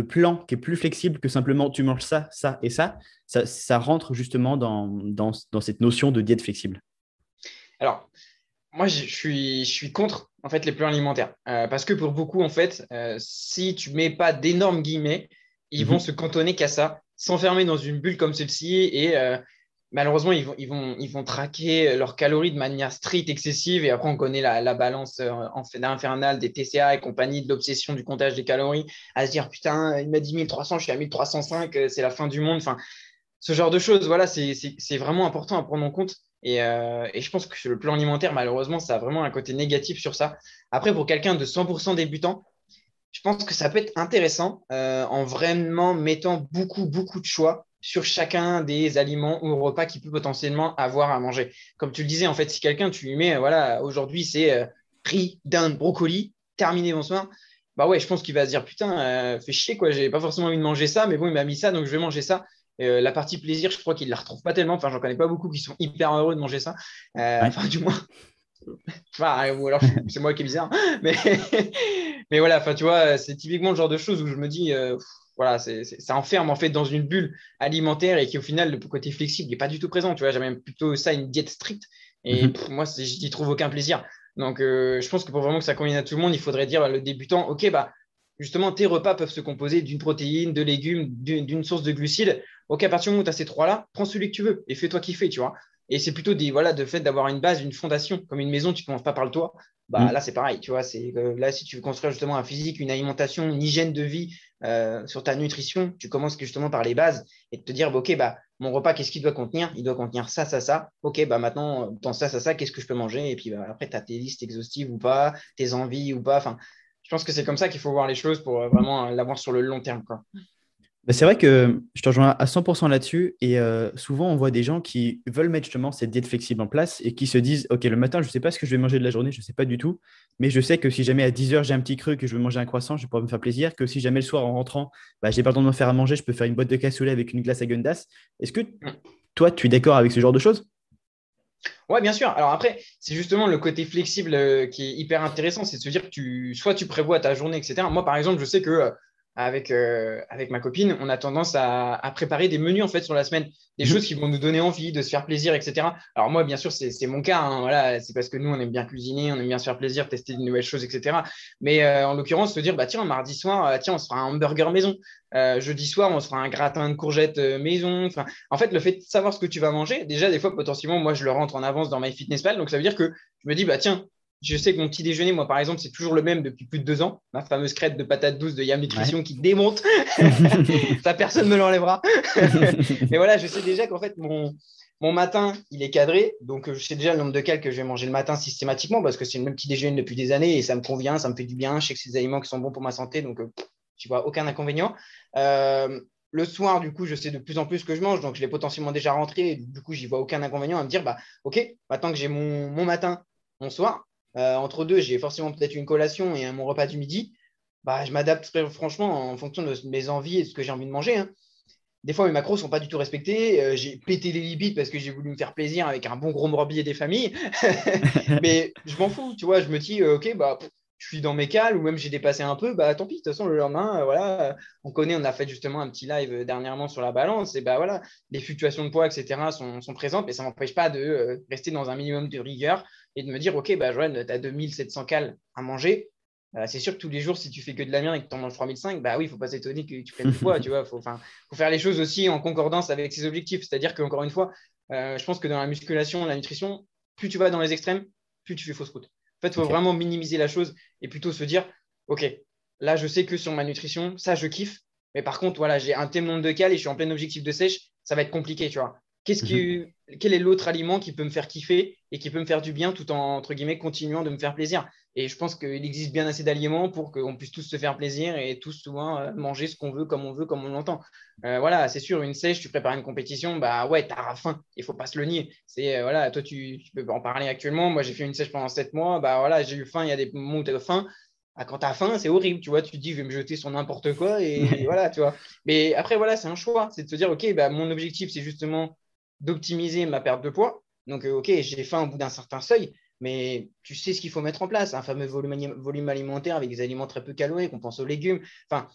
plan qui est plus flexible que simplement tu manges ça, ça et ça, ça, rentre justement dans, dans, cette notion de diète flexible? Alors, moi, je suis, je suis contre en fait les plans alimentaires euh, parce que pour beaucoup, en fait, euh, si tu mets pas d'énormes guillemets, ils mhm. vont se cantonner qu'à ça, s'enfermer dans une bulle comme celle-ci et euh, malheureusement, ils vont, traquer leurs calories de manière stricte, excessive. Et après, on connaît la, la balance euh, infernale des TCA et compagnie, de l'obsession du comptage des calories, à se dire putain, il m'a dit 1300, je suis à 1305, euh, c'est la fin du monde. Ce genre de choses, voilà, c'est vraiment important à prendre en compte. Euh, et, je pense que sur le plan alimentaire, malheureusement, ça a vraiment un côté négatif sur ça. Après, pour quelqu'un de 100% débutant, je pense que ça peut être intéressant en vraiment mettant beaucoup, beaucoup de choix sur chacun des aliments ou repas qu'il peut potentiellement avoir à manger. Comme tu le disais, en fait, si quelqu'un, tu lui mets, euh, voilà, aujourd'hui, c'est euh, riz, dinde, brocoli, terminé, bonsoir. Bah ouais, je pense qu'il va se dire, putain, euh, fait chier, quoi, j'ai pas forcément envie de manger ça, mais bon, il m'a mis ça, donc je vais manger ça. la partie plaisir, je crois qu'il la retrouve pas tellement. Enfin, j'en connais pas beaucoup qui sont hyper heureux de manger ça. Enfin, du moins. enfin, ou alors c'est moi qui est bizarre. Mais, mais voilà, enfin, tu vois, c'est typiquement le genre de choses où je me dis, voilà, ça enferme en fait dans une bulle alimentaire et qui au final, le côté flexible n'est pas du tout présent. Tu vois, j'ai même plutôt ça une diète stricte et mhm. moi, je n'y trouve aucun plaisir. Donc, euh, je pense que pour vraiment que ça convienne à tout le monde, il faudrait dire à le débutant, OK, bah, justement, tes repas peuvent se composer d'une protéine, de légumes, d'une source de glucides. OK, à partir du moment où tu as ces trois-là, prends celui que tu veux et fais-toi kiffer, tu vois. Et c'est plutôt des, voilà, de fait d'avoir une base, une fondation, comme une maison, tu ne commences pas par le toit. Bah, mm. Là, c'est pareil, tu vois. C'est, là, si tu veux construire justement un physique, une alimentation, une hygiène de vie euh, sur ta nutrition, tu commences justement par les bases et te dire, bah, OK, bah, mon repas, qu'est-ce qu'il doit contenir? Il doit contenir ça, ça, ça. OK, bah, maintenant, dans ça, ça, ça, qu'est-ce que je peux manger? Et puis bah, après, tu as tes listes exhaustives ou pas, tes envies ou pas. Enfin, je pense que c'est comme ça qu'il faut voir les choses pour euh, vraiment l'avoir sur le long terme. Bah, c'est vrai que je te rejoins à 100% là-dessus. Et euh, souvent, on voit des gens qui veulent mettre justement cette diète flexible en place et qui se disent Ok, le matin, je ne sais pas ce que je vais manger de la journée, je ne sais pas du tout. Mais je sais que si jamais à 10 heures, j'ai un petit creux, que je veux manger un croissant, je vais pouvoir me faire plaisir. Que si jamais le soir, en rentrant, bah, j'ai pas le temps de me faire à manger, je peux faire une boîte de cassoulet avec une glace à Gundas. Est-ce que mm. toi, tu es d'accord avec ce genre de choses? Ouais, bien sûr. Alors après, c'est justement le côté flexible euh, qui est hyper intéressant, c'est de se dire que tu, soit tu prévois ta journée, etc. Moi, par exemple, je sais que euh, avec, euh, avec ma copine, on a tendance à, à, préparer des menus en fait sur la semaine, des choses qui vont nous donner envie de se faire plaisir, etc. Alors moi, bien sûr, c'est mon cas. Hein, voilà, c'est parce que nous, on aime bien cuisiner, on aime bien se faire plaisir, tester de nouvelles choses, etc. Mais euh, en l'occurrence, se dire, bah tiens, mardi soir, euh, tiens, on se fera un hamburger maison. jeudi soir, on se fera un gratin de courgettes maison. Enfin, en fait, le fait de savoir ce que tu vas manger, déjà, des fois, potentiellement, moi, je le rentre en avance dans MyFitnessPal. Donc, ça veut dire que je me dis, bah tiens, je sais que mon petit déjeuner, moi, par exemple, c'est toujours le même depuis plus de deux ans. Ma fameuse crête de patates douces de Yam Nutrition qui démonte. Ça, personne ne me l'enlèvera. Mais voilà, je sais déjà qu'en fait, mon, mon matin, il est cadré. Donc, je sais déjà le nombre de cales que je vais manger le matin systématiquement parce que c'est le même petit déjeuner depuis des années et ça me convient, ça me fait du bien. Je sais que c'est des aliments qui sont bons pour ma santé. Donc, euh, je vois aucun inconvénient. Euh, le soir, du coup, je sais de plus en plus ce que je mange, donc je l'ai potentiellement déjà rentré. du coup, j'y vois aucun inconvénient à me dire, bah, OK, maintenant que j'ai mon, mon matin, mon soir, euh, entre deux, j'ai forcément peut-être une collation et mon repas du midi. Bah, je m'adapte franchement en fonction de mes envies et de ce que j'ai envie de manger. Hein. Des fois, mes macros ne sont pas du tout respectés. Euh, j'ai pété les limites parce que j'ai voulu me faire plaisir avec un bon gros morbier des familles. Mais je m'en fous, tu vois. Je me dis, euh, OK, bah, je suis dans mes cales ou même j'ai dépassé un peu, bah tant pis, de toute façon, le lendemain, voilà, on connaît, on a fait justement un petit live dernièrement sur la balance, et bah voilà, les fluctuations de poids, etc. sont, sont présentes, mais ça ne m'empêche pas de rester dans un minimum de rigueur et de me dire, OK, bah, Joanne, tu as 2700 cales à manger. Euh, c'est sûr que tous les jours, si tu fais que de la merde et que tu en manges 3005, bah oui, il ne faut pas s'étonner que tu prennes du poids. tu vois, faut, faut faire les choses aussi en concordance avec ses objectifs. C'est-à-dire qu'encore une fois, euh, je pense que dans la musculation, la nutrition, plus tu vas dans les extrêmes, plus tu fais fausse route. En fait, il faut vraiment minimiser la chose et plutôt se dire, OK, là, je sais que sur ma nutrition, ça, je kiffe. Mais par contre, voilà, j'ai un tel nombre de cales et je suis en plein objectif de sèche, ça va être compliqué, tu vois. Qu'est-ce mhm. Quel est l'autre aliment qui peut me faire kiffer et qui peut me faire du bien tout en, entre guillemets, continuant de me faire plaisir Et je pense qu'il existe bien assez d'aliments pour qu'on puisse tous se faire plaisir et tous souvent euh, manger ce qu'on veut, comme on veut, comme on l'entend. Euh, voilà, c'est sûr, une sèche, tu prépares une compétition, bah ouais, tu as faim, il faut pas se le nier. C'est, euh, voilà, toi, tu, peux en parler actuellement. Moi, j'ai fait une sèche pendant sept mois, bah voilà, j'ai eu faim, il y a des moments où tu as faim. Ah, quand tu as faim, c'est horrible, tu vois, tu te dis, je vais me jeter sur n'importe quoi et, voilà, tu vois. Mais après, voilà, c'est un choix, c'est de se dire, OK, bah, mon objectif, c'est justement d'optimiser ma perte de poids. Donc, euh, OK, j'ai faim au bout d'un certain seuil, mais tu sais ce qu'il faut mettre en place, un fameux volume, alimentaire avec des aliments très peu caloriques, on pense aux légumes. Enfin,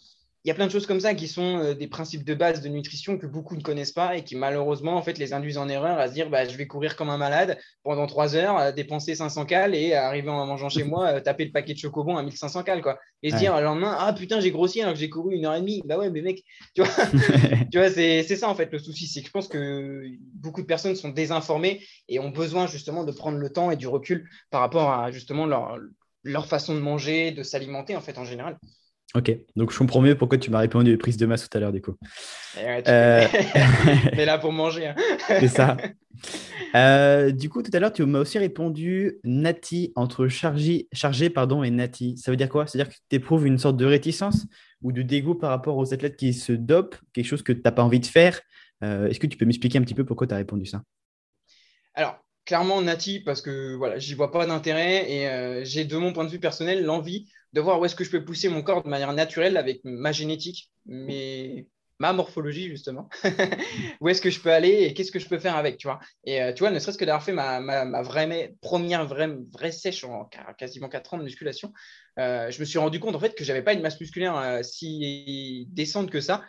il y a plein de choses comme ça qui sont euh, des principes de base de nutrition que beaucoup ne connaissent pas et qui malheureusement en fait les induisent en erreur à se dire bah, je vais courir comme un malade pendant trois heures, dépenser 500 cales et arriver en mangeant chez moi, euh, taper le paquet de chocobon à 1500 cales quoi. Et se dire le lendemain ah putain j'ai grossi alors que j'ai couru une heure et demie. Bah ouais mais mec, tu vois, tu vois c'est ça en fait le souci, c'est que je pense que beaucoup de personnes sont désinformées et ont besoin justement de prendre le temps et du recul par rapport à justement leur, leur façon de manger, de s'alimenter en fait en général. Ok, donc je comprends mieux pourquoi tu m'as répondu les prises de masse tout à l'heure, du coup. Eh euh... là pour manger. Hein. C'est ça. Euh, du coup, tout à l'heure, tu m'as aussi répondu Nati entre chargé, chargé pardon, et Nati. Ça veut dire quoi? C'est-à-dire que tu éprouves une sorte de réticence ou de dégoût par rapport aux athlètes qui se dopent, quelque chose que tu n'as pas envie de faire. Euh, est-ce que tu peux m'expliquer un petit peu pourquoi tu as répondu ça? Alors, clairement, Nati, parce que voilà, j'y vois pas d'intérêt et j'ai de mon point de vue personnel l'envie de voir où est-ce que je peux pousser mon corps de manière naturelle avec ma génétique, ma morphologie justement. où est-ce que je peux aller et qu'est-ce que je peux faire avec, tu vois. Et euh, tu vois, ne serait-ce que d'avoir fait ma, vraie, première vraie, vraie sèche en quasiment 4 ans de musculation, euh, je me suis rendu compte en fait que j'avais pas une masse musculaire si descente que ça.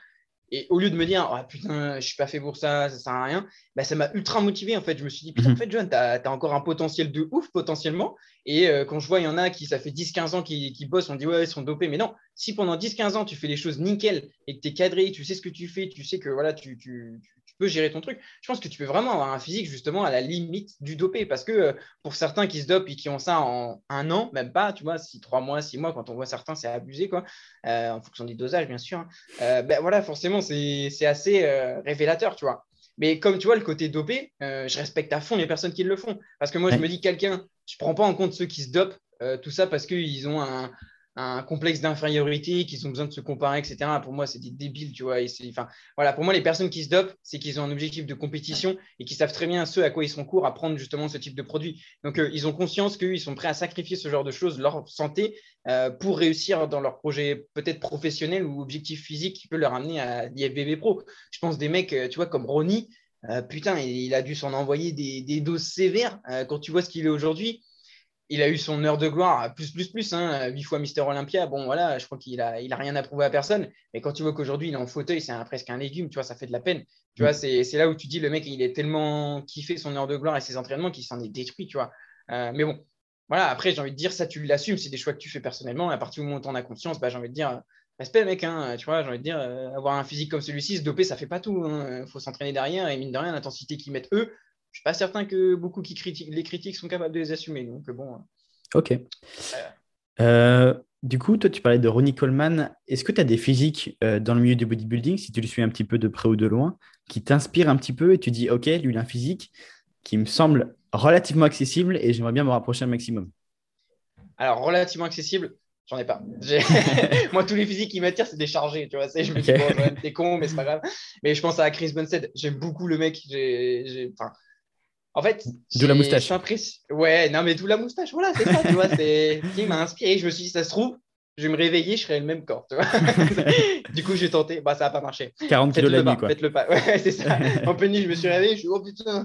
Et au lieu de me dire, oh, putain, je suis pas fait pour ça, ça sert à rien, bah, ça m'a ultra motivé en fait. Je me suis dit, putain, en mhm. fait, John, tu as, encore un potentiel de ouf potentiellement. Et euh, quand je vois, il y en a qui, ça fait 10-15 ans qui, qui, bossent, on dit, ouais, ils sont dopés. Mais non, si pendant 10-15 ans, tu fais les choses nickel et que tu es cadré, tu sais ce que tu fais, tu sais que voilà, tu, tu, peux gérer ton truc, je pense que tu peux vraiment avoir un physique justement à la limite du dopé. Parce que euh, pour certains qui se dopent et qui ont ça en un an, même pas, tu vois, si trois mois, six mois, quand on voit certains, c'est abusé, quoi, euh, en fonction des dosages, bien sûr. Hein. Euh, ben voilà, forcément, c'est assez révélateur, tu vois. Mais comme tu vois, le côté dopé, je respecte à fond les personnes qui le font. Parce que moi, je me dis, quelqu'un, je ne prends pas en compte ceux qui se dopent, tout ça parce qu'ils ont un, un complexe d'infériorité, qu'ils ont besoin de se comparer, etc. Pour moi, c'est des débiles, tu vois. Enfin, voilà, pour moi, les personnes qui se dopent, c'est qu'ils ont un objectif de compétition et qui savent très bien ce à quoi ils sont courts à prendre justement ce type de produit. Donc, euh, ils ont conscience qu'ils sont prêts à sacrifier ce genre de choses, leur santé, euh, pour réussir dans leur projet peut-être professionnel ou objectif physique qui peut leur amener à l'IFBB Pro. Je pense des mecs, euh, tu vois, comme Ronnie, putain, il, a dû s'en envoyer des, doses sévères quand tu vois ce qu'il est aujourd'hui il a eu son heure de gloire, plus, plus, plus, hein, 8 fois Mister Olympia. Bon, voilà, je crois qu'il a, il a rien à prouver à personne. Mais quand tu vois qu'aujourd'hui, il est en fauteuil, c'est presque un légume, tu vois, ça fait de la peine. Tu vois, mm. c'est là où tu dis, le mec, il est tellement kiffé son heure de gloire et ses entraînements qu'il s'en est détruit, tu vois. Euh, mais bon, voilà, après, j'ai envie de dire, ça, tu l'assumes, c'est des choix que tu fais personnellement. À partir du moment où tu en as conscience, bah, j'ai envie de dire, respect, mec, hein, tu vois, j'ai envie de dire, euh, avoir un physique comme celui-ci, se doper, ça fait pas tout. Il hein. faut s'entraîner derrière et mine de rien, l'intensité qu'ils mettent eux, je suis pas certain que beaucoup qui critiquent, les critiques sont capables de les assumer. Donc, bon. Ok. Euh, du coup, toi, tu parlais de Ronnie Coleman. Est-ce que tu as des physiques euh, dans le milieu du bodybuilding, si tu le suis un petit peu de près ou de loin, qui t'inspirent un petit peu et tu dis, OK, lui, il a un physique qui me semble relativement accessible et j'aimerais bien me rapprocher un maximum? Alors, relativement accessible, j'en ai pas. Moi, tous les physiques qui m'attirent, c'est déchargé. Tu vois, je me dis, bon, t'es con, mais c'est pas grave. Mais je pense à Chris Bumstead. J'aime beaucoup le mec. J'ai, enfin, en fait, de la moustache. Ouais, non, mais d'où la moustache. Voilà, c'est ça, tu vois. C'est qui m'a inspiré. Je me suis dit, ça se trouve, je vais me réveiller, je serai le même corps. Tu vois du coup, j'ai tenté. Bah, ça n'a pas marché. 40 kilos la nuit, quoi. Faites-le pas. Ouais, c'est ça. en pleine nuit, je me suis réveillé. Je suis, oh putain.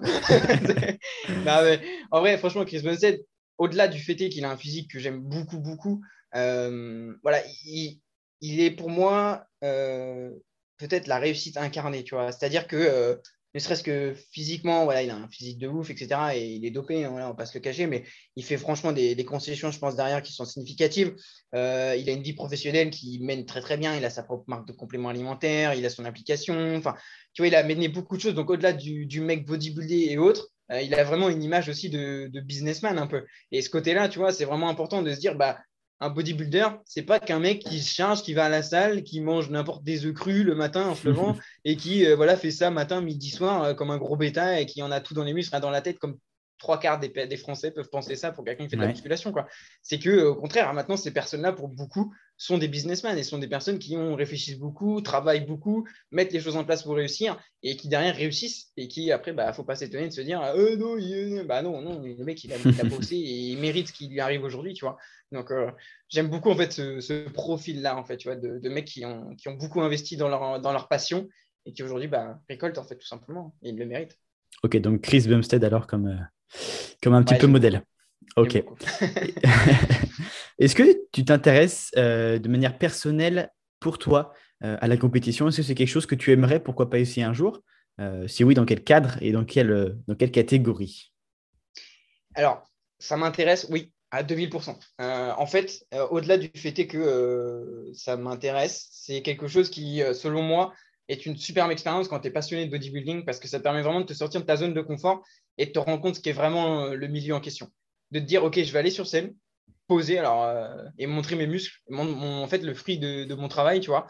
non, mais, en vrai, franchement, Chris Bumstead, au-delà du fait qu'il a un physique que j'aime beaucoup, beaucoup, euh, voilà, il, il, est pour moi euh, peut-être la réussite incarnée, tu vois. C'est-à-dire que euh, ne serait-ce que physiquement, voilà, il a un physique de ouf, etc. Et il est dopé, hein, voilà, on va pas se le cacher, mais il fait franchement des, concessions, je pense, derrière qui sont significatives. Euh, il a une vie professionnelle qui mène très très bien. Il a sa propre marque de compléments alimentaires, il a son application. Enfin, tu vois, il a mené beaucoup de choses. Donc, au-delà du, mec bodybuildé et autres, euh, il a vraiment une image aussi de, de businessman un peu. Et ce côté-là, tu vois, c'est vraiment important de se dire, bah, un bodybuilder, c'est pas qu'un mec qui se charge, qui va à la salle, qui mange n'importe des œufs crus le matin en se levant et qui euh, voilà, fait ça matin, midi, soir euh, comme un gros bêta et qui en a tout dans les muscles, dans la tête, comme trois quarts des, des Français peuvent penser ça pour quelqu'un qui fait de la musculation. C'est que, au contraire, maintenant, ces personnes-là, pour beaucoup, sont des businessmen et sont des personnes qui ont, réfléchissent beaucoup, travaillent beaucoup, mettent les choses en place pour réussir et qui derrière réussissent et qui après, bah, faut pas s'étonner de se dire, euh, non, bah non, non, le mec, il a, bossé et il mérite ce qui lui arrive aujourd'hui, tu vois. Donc, euh, j'aime beaucoup en fait ce, profil-là, en fait, tu vois, de, mecs qui ont, qui ont beaucoup investi dans leur, dans leur passion et qui aujourd'hui bah, récoltent en fait tout simplement. Et ils le méritent. Ok, donc Chris Bumstead alors comme, euh, comme un petit peu modèle. Ok. Est-ce que tu t'intéresses euh, de manière personnelle pour toi euh, à la compétition? Est-ce que c'est quelque chose que tu aimerais, pourquoi pas essayer un jour? Euh, Si oui, dans quel cadre et dans quelle, catégorie? Alors, ça m'intéresse, oui, à 2000%. en fait, au-delà du fait que ça m'intéresse, c'est quelque chose qui, selon moi, est une superbe expérience quand tu es passionné de bodybuilding parce que ça permet vraiment de te sortir de ta zone de confort et de te rendre compte ce qu'est vraiment le milieu en question. De te dire, OK, je vais aller sur scène, poser alors, euh, et montrer mes muscles, en fait, le fruit de, mon travail, tu vois.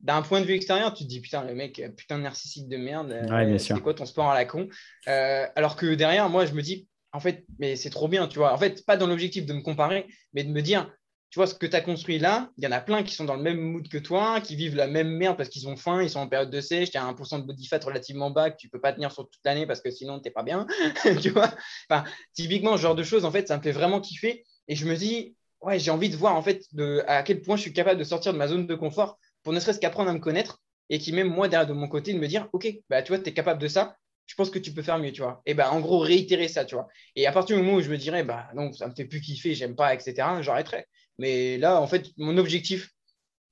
D'un point de vue extérieur, tu te dis, putain, le mec, putain de narcissique de merde, euh, c'est quoi ton sport à la con euh, Alors que derrière, moi, je me dis, en fait, mais c'est trop bien, tu vois. En fait, pas dans l'objectif de me comparer, mais de me dire, tu vois, ce que tu as construit là, il y en a plein qui sont dans le même mood que toi, qui vivent la même merde parce qu'ils ont faim, ils sont en période de sèche, tu as 1% de body fat relativement bas que tu peux pas tenir sur toute l'année parce que sinon, tu n'es pas bien. tu vois enfin, Typiquement, ce genre de choses, en fait, ça me fait vraiment kiffer. Et je me dis, ouais, j'ai envie de voir en fait de, à quel point je suis capable de sortir de ma zone de confort pour ne serait-ce qu'apprendre à me connaître et qui même moi derrière de mon côté de me dire ok bah tu vois tu es capable de ça je pense que tu peux faire mieux tu vois. Et bah en gros réitérer ça tu vois. Et à partir du moment où je me dirais bah non ça me fait plus kiffer j'aime pas etc j'arrêterai. Mais là en fait mon objectif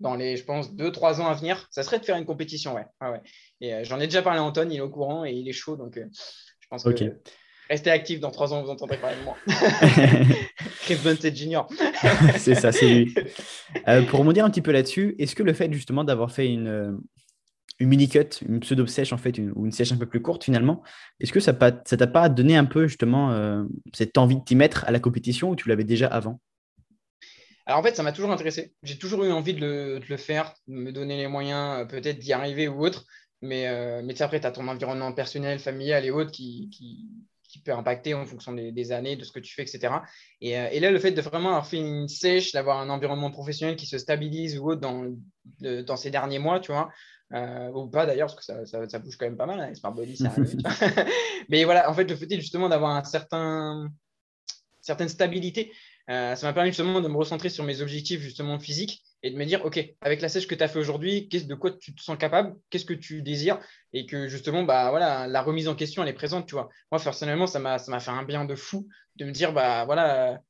dans les je pense deux trois ans à venir ça serait de faire une compétition ouais, ouais, et euh, j'en ai déjà parlé à Anton il est au courant et il est chaud donc euh, je pense que Restez actif, dans trois ans, vous entendrez parler de moi. Chris c'est Junior. c'est ça, c'est lui. Euh, pour rebondir un petit peu là-dessus, est-ce que le fait justement d'avoir fait une, euh, une mini-cut, une pseudo-sèche en fait, ou une sèche un peu plus courte finalement, est-ce que ça ne t'a pas donné un peu justement euh, cette envie de t'y mettre à la compétition ou tu l'avais déjà avant? Alors en fait, ça m'a toujours intéressé. J'ai toujours eu envie de le, de le, faire, de me donner les moyens peut-être d'y arriver ou autre. Mais, mais après, tu as ton environnement personnel, familial et autres qui, qui peut impacter en fonction des, années, de ce que tu fais, etc. Et, et, là, le fait de vraiment avoir fait une sèche, d'avoir un environnement professionnel qui se stabilise ou autre dans, dans ces derniers mois, tu vois, euh, ou pas d'ailleurs, parce que ça, ça, bouge quand même pas mal, hein, Smart Body, ça Mais voilà, en fait, le fait justement d'avoir un certain, certaine stabilité, euh, ça m'a permis justement de me recentrer sur mes objectifs justement physiques et de me dire, OK, avec la sèche que tu as fait aujourd'hui, de quoi tu te sens capable, qu'est-ce que tu désires et que justement, bah, voilà, la remise en question, elle est présente, tu vois. Moi, personnellement, ça m'a fait un bien de fou de me dire, bah voilà,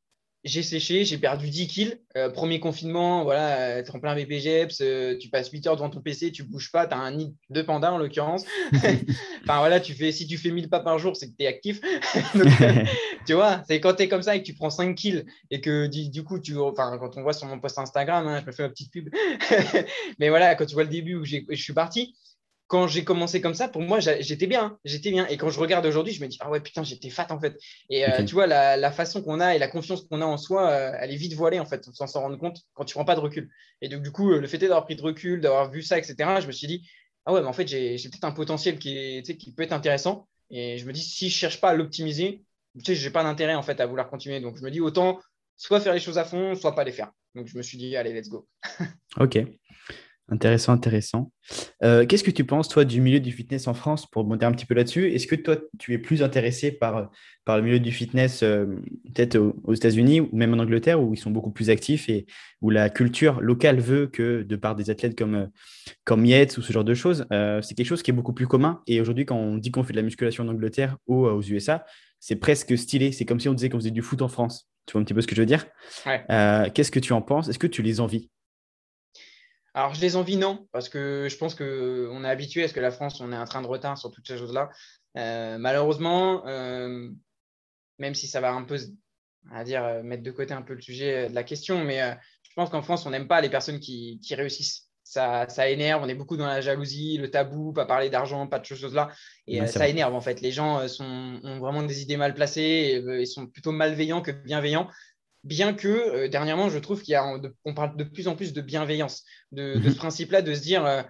j'ai séché, j'ai perdu 10 kills. Euh, premier confinement, voilà, es en plein BPGEPS, euh, tu passes 8 heures devant ton PC, tu bouges pas, tu as un nid de panda en l'occurrence. enfin voilà, tu fais, si tu fais 1000 pas par jour, c'est que tu es actif. tu vois, c'est quand tu es comme ça et que tu prends 5 kills et que du, coup, tu, enfin, quand on voit sur mon post Instagram, hein, je me fais ma petite pub. Mais voilà, quand tu vois le début où je suis parti, quand j'ai commencé comme ça, pour moi, j'étais bien. Hein. J'étais bien. Et quand je regarde aujourd'hui, je me dis, ah ouais, putain, j'étais fat en fait. Et euh, tu vois, la, façon qu'on a et la confiance qu'on a en soi, euh, elle est vite voilée en fait, sans s'en rendre compte quand tu prends pas de recul. Et donc, du coup, le fait d'avoir pris de recul, d'avoir vu ça, etc., je me suis dit, ah ouais, mais en fait, j'ai peut-être un potentiel qui, est, qui peut être intéressant. Et je me dis, si je cherche pas à l'optimiser, tu sais, j'ai pas d'intérêt en fait à vouloir continuer. Donc, je me dis, autant soit faire les choses à fond, soit pas les faire. Donc, je me suis dit, allez, let's go. ok. Intéressant, intéressant. Euh, qu'est-ce que tu penses, toi, du milieu du fitness en France, pour monter un petit peu là-dessus? Est-ce que toi, tu es plus intéressé par, par le milieu du fitness, euh, peut-être aux, États-Unis ou même en Angleterre, où ils sont beaucoup plus actifs et où la culture locale veut que, de par des athlètes comme, euh, comme Yates ou ce genre de choses, c'est quelque chose qui est beaucoup plus commun. Et aujourd'hui, quand on dit qu'on fait de la musculation en Angleterre ou aux USA, c'est presque stylé. C'est comme si on disait qu'on faisait du foot en France. Tu vois un petit peu ce que je veux dire? Qu'est-ce que tu en penses? Est-ce que tu les envies? Alors, je les envie, non, parce que je pense qu'on est habitué à ce que la France, on ait un train de retard sur toutes ces choses-là. Euh, malheureusement, euh, même si ça va un peu, à dire, euh, mettre de côté un peu le sujet de la question, mais je pense qu'en France, on n'aime pas les personnes qui, réussissent. Ça, ça, énerve, on est beaucoup dans la jalousie, le tabou, pas parler d'argent, pas de choses-là. Et ça énerve, en fait. Les gens sont, ont vraiment des idées mal placées, ils sont plutôt malveillants que bienveillants. Bien que euh, dernièrement, je trouve qu'on parle de plus en plus de bienveillance, de, mhm. ce principe-là, de se dire euh,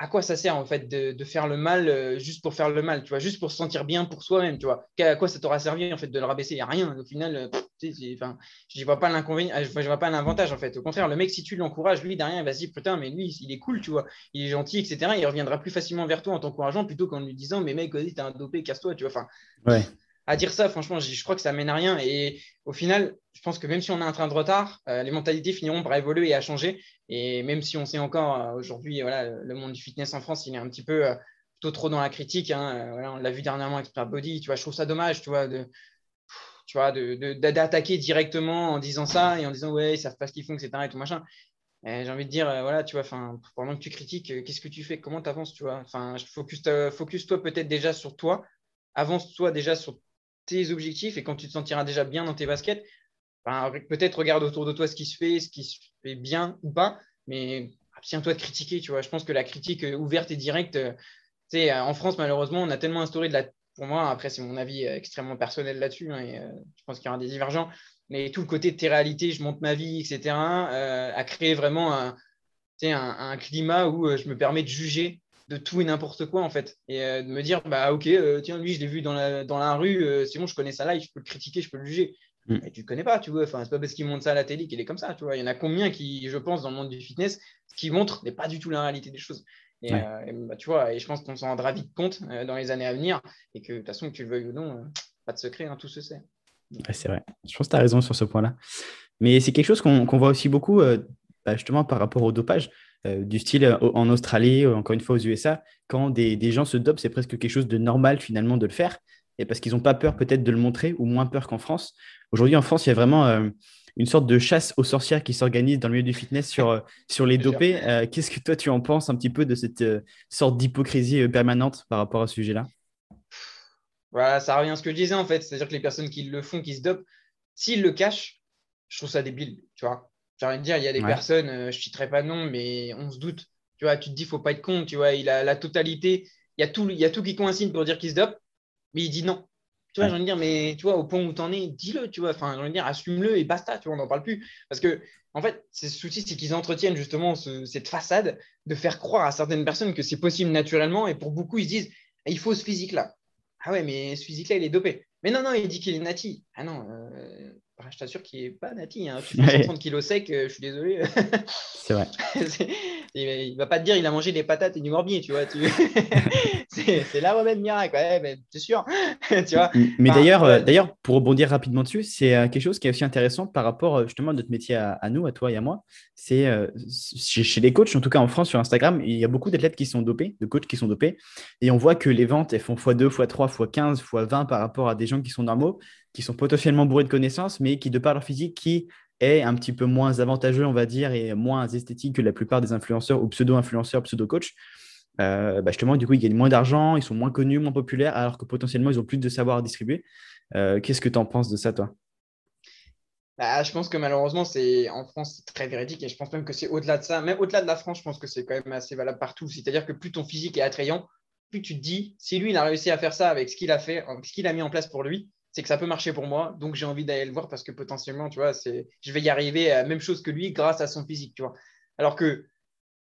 à quoi ça sert en fait de, faire le mal euh, juste pour faire le mal, tu vois, juste pour se sentir bien pour soi-même, tu vois? À quoi ça t'aura servi en fait de le rabaisser? Il n'y a rien. Au final, je ne vois pas l'inconvénient, je vois pas l'avantage en fait. Au contraire, le mec, si tu l'encourages, lui derrière, il va se dire putain, mais lui, il est cool, tu vois, il est gentil, etc. Il reviendra plus facilement vers toi en t'encourageant plutôt qu'en lui disant mais mec, vas-y, t'es un dopé, casse-toi, tu vois. Enfin, ouais à dire ça, franchement, je, crois que ça mène à rien. Et au final, je pense que même si on a un train de retard, euh, les mentalités finiront par évoluer et à changer. Et même si on sait encore euh, aujourd'hui, voilà, le monde du fitness en France, il est un petit peu euh, plutôt trop dans la critique. Hein. on l'a vu dernièrement avec Spare Body. Tu vois, je trouve ça dommage, tu vois, de, tu vois, d'attaquer directement en disant ça et en disant ouais, ils savent pas ce qu'ils font, etc. Et tout machin. J'ai envie de dire, voilà, tu vois, pendant que tu critiques, qu'est-ce que tu fais? Comment tu avances, tu vois? Enfin, focus, focus toi peut-être déjà sur toi avance-toi déjà sur tes objectifs et quand tu te sentiras déjà bien dans tes baskets, peut-être regarde autour de toi ce qui se fait, ce qui se fait bien ou pas, mais abstiens-toi de critiquer, tu vois. Je pense que la critique euh, ouverte et directe, euh, tu sais, en France, malheureusement, on a tellement instauré de la. Pour moi, après, c'est mon avis euh, extrêmement personnel là-dessus, hein, et je pense qu'il y aura des divergents, mais tout le côté de tes réalités, je monte ma vie, etc., a créé vraiment un climat où je me permets de juger de tout et n'importe quoi en fait. Et euh, de me dire bah ok euh, tiens lui je l'ai vu dans la, dans la rue euh, c'est bon je connais ça là je peux le critiquer je peux le juger. Mm. mais tu le connais pas tu vois. Enfin c'est pas parce qu'il montre ça à la télé qu'il est comme ça tu vois. Il y en a combien qui je pense dans le monde du fitness qui montrent mais pas du tout la réalité des choses. Et, bah, tu vois et je pense qu'on s'en rendra vite compte dans les années à venir et que de toute façon que tu le veuilles ou non pas de secret hein, tout se sait. C'est vrai. Je pense que tu as raison sur ce point là mais c'est quelque chose qu'on voit aussi beaucoup bah, justement par rapport au dopage euh, du style euh, en Australie, euh, encore une fois aux USA, quand des, gens se dopent, c'est presque quelque chose de normal finalement de le faire, et parce qu'ils n'ont pas peur peut-être de le montrer, ou moins peur qu'en France. Aujourd'hui en France, il y a vraiment une sorte de chasse aux sorcières qui s'organise dans le milieu du fitness sur, sur les dopés. Qu'est-ce que toi tu en penses un petit peu de cette sorte d'hypocrisie permanente par rapport à ce sujet-là? Voilà, ça revient à ce que je disais en fait, c'est-à-dire que les personnes qui le font, qui se dopent, s'ils le cachent, je trouve ça débile, tu vois. J'ai envie de dire, il y a des personnes, euh, je ne citerai pas de nom, mais on se doute. Tu vois, tu te dis, il ne faut pas être con. Tu vois, il a la totalité. Il y a tout, il y a tout qui coïncide pour dire qu'il se dope, mais il dit non. Tu vois, j'ai envie de dire, mais tu vois, au point où tu en es, dis-le, tu vois. Enfin, j'ai envie de dire, assume-le et basta, tu vois, on n'en parle plus. Parce que, en fait, ce souci, c'est qu'ils entretiennent justement cette façade de faire croire à certaines personnes que c'est possible naturellement. Et pour beaucoup, ils se disent, il faut ce physique-là. Ah ouais, mais ce physique-là, il est dopé Mais non, non, il dit qu'il est nati. Ah non, bah, je t'assure qu'il n'est pas nati. Hein. Tu fais 130 kilos sec, je suis désolé. C'est vrai. il ne va pas te dire il a mangé des patates et du morbier, tu vois. Tu... c'est là même miracle, ouais, c'est sûr. tu vois mais d'ailleurs, euh, d'ailleurs, pour rebondir rapidement dessus, c'est euh, quelque chose qui est aussi intéressant par rapport euh, justement à notre métier à, nous, à toi et à moi. C'est chez, les coachs, en tout cas en France sur Instagram, il y a beaucoup d'athlètes qui sont dopés, de coachs qui sont dopés, et on voit que les ventes elles font x2, x3, x15, x20 par rapport à des gens qui sont normaux, qui sont potentiellement bourrés de connaissances, mais qui de par leur physique, qui est un petit peu moins avantageux, on va dire, et moins esthétique que la plupart des influenceurs ou pseudo-influenceurs, pseudo-coachs. Euh, bah, justement, du coup, ils gagnent moins d'argent, ils sont moins connus, moins populaires, alors que potentiellement, ils ont plus de savoir à distribuer. Euh, qu'est-ce que tu en penses de ça, toi? Bah, Je pense que malheureusement, c'est en France, c'est très véridique et je pense même que c'est au-delà de ça. Même au-delà de la France, je pense que c'est quand même assez valable partout. C'est-à-dire que plus ton physique est attrayant, plus tu te dis, si lui, il a réussi à faire ça avec ce qu'il a fait, ce qu'il a mis en place pour lui, c'est que ça peut marcher pour moi. Donc, j'ai envie d'aller le voir parce que potentiellement, tu vois, c'est, je vais y arriver à la même chose que lui grâce à son physique, tu vois. Alors que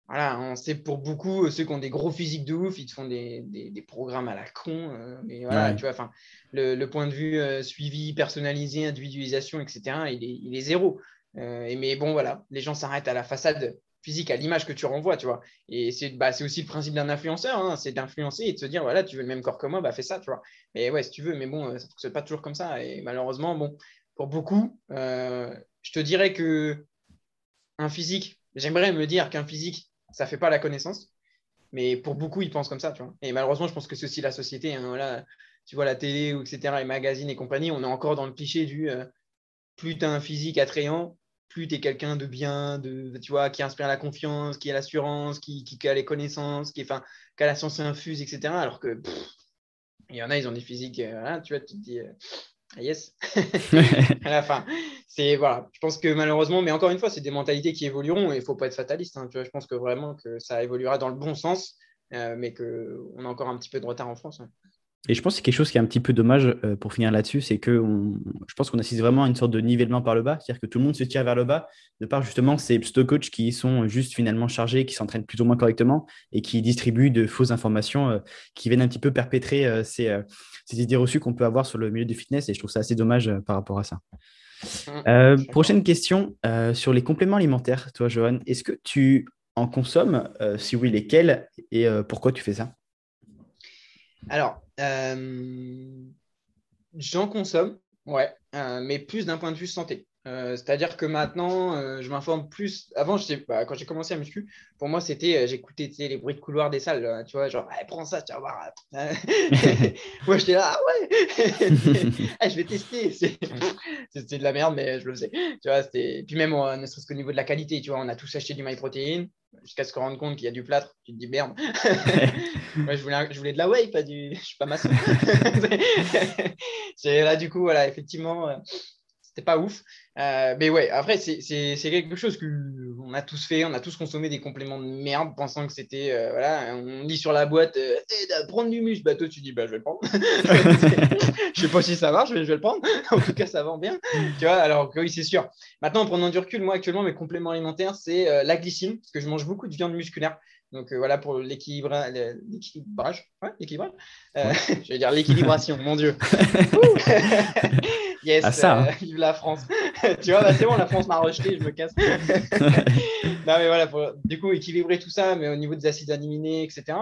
voilà, on sait pour beaucoup, ceux qui ont des gros physiques de ouf, ils font des, des, programmes à la con. Euh, mais voilà, tu vois, enfin, le, le, point de vue euh, suivi, personnalisé, individualisation, etc., il est, il est zéro. Euh, et, mais bon, voilà, les gens s'arrêtent à la façade physique, à l'image que tu renvoies, tu vois. Et c'est bah, aussi le principe d'un influenceur, hein, c'est d'influencer et de se dire, voilà, tu veux le même corps que moi, bah fais ça, tu vois. Mais ouais, si tu veux, mais bon, ça ne fonctionne pas toujours comme ça. Et malheureusement, bon, pour beaucoup, je te dirais que un physique, j'aimerais me dire qu'un physique, ça fait pas la connaissance. Mais pour beaucoup, ils pensent comme ça, tu vois. Et malheureusement, je pense que c'est aussi la société. Hein, voilà, tu vois, la télé, etc., les magazines et compagnie, on est encore dans le cliché du euh, plus un physique attrayant, plus tu es quelqu'un de bien, de, tu vois, qui inspire la confiance, qui a l'assurance, qui, qui, a les connaissances, qui, enfin, qui a la science infuse, etc. Alors que il y en a, ils ont des physiques, euh, tu vois, tu te dis, euh, ah, yes, à la fin. C'est voilà, je pense que malheureusement, mais encore une fois, c'est des mentalités qui évolueront et il ne faut pas être fataliste. Hein, tu vois, je pense que vraiment que ça évoluera dans le bon sens, euh, mais qu'on a encore un petit peu de retard en France. Et je pense que c'est quelque chose qui est un petit peu dommage euh, pour finir là-dessus, c'est que je pense qu'on assiste vraiment à une sorte de nivellement par le bas, c'est-à-dire que tout le monde se tire vers le bas, de par justement ces stock coachs qui sont juste finalement chargés, qui s'entraînent plus ou moins correctement et qui distribuent de fausses informations euh, qui viennent un petit peu perpétrer euh, ces, idées reçues qu'on peut avoir sur le milieu du fitness. Et je trouve ça assez dommage par rapport à ça. Mmh, prochaine question sur les compléments alimentaires, toi, Johan. Est-ce que tu en consommes? Si oui, lesquels? Et pourquoi tu fais ça? Alors, euh, j'en consomme, ouais, euh, mais plus d'un point de vue santé. Euh, c'est-à-dire que maintenant, je m'informe plus. Avant, bah, quand j'ai commencé à muscu, pour moi, c'était j'écoutais les bruits de couloir des salles, tu vois, genre, prends ça, tu vas voir. moi, j'étais là, ah ouais, ah, je vais tester. C'est de la merde, mais je le faisais. Tu vois, Puis même, ne serait-ce qu'au niveau de la qualité, tu vois, on a tous acheté du MyProtein jusqu'à se rendre compte qu'il y a du plâtre, tu te dis merde. Moi, je, voulais, je voulais de la whey, pas du. Je suis pas maçon. c'est là, du coup, voilà, effectivement, euh, c'était pas ouf. Euh, mais ouais, après, c'est quelque chose qu'on a tous fait. On a tous consommé des compléments de merde pensant que c'était. Euh, voilà, on lit sur la boîte eh, prendre du muscle. Bah, toi, tu dis bah, je vais le prendre. je sais pas si ça marche, mais je vais le prendre. en tout cas, ça vend bien. Tu vois, alors oui, c'est sûr. Maintenant, en prenant du recul, moi, actuellement, mes compléments alimentaires, c'est la glycine, parce que je mange beaucoup de viande musculaire. Donc voilà pour l'équilibrage. Ouais, l'équilibrage? je vais dire l'équilibration, mon Dieu. yes, ah, ça, hein. vive la France. tu vois, bah, c'est bon, la France m'a rejeté, je me casse. non, mais voilà, pour, du coup, équilibrer tout ça, mais au niveau des acides aminés, etc.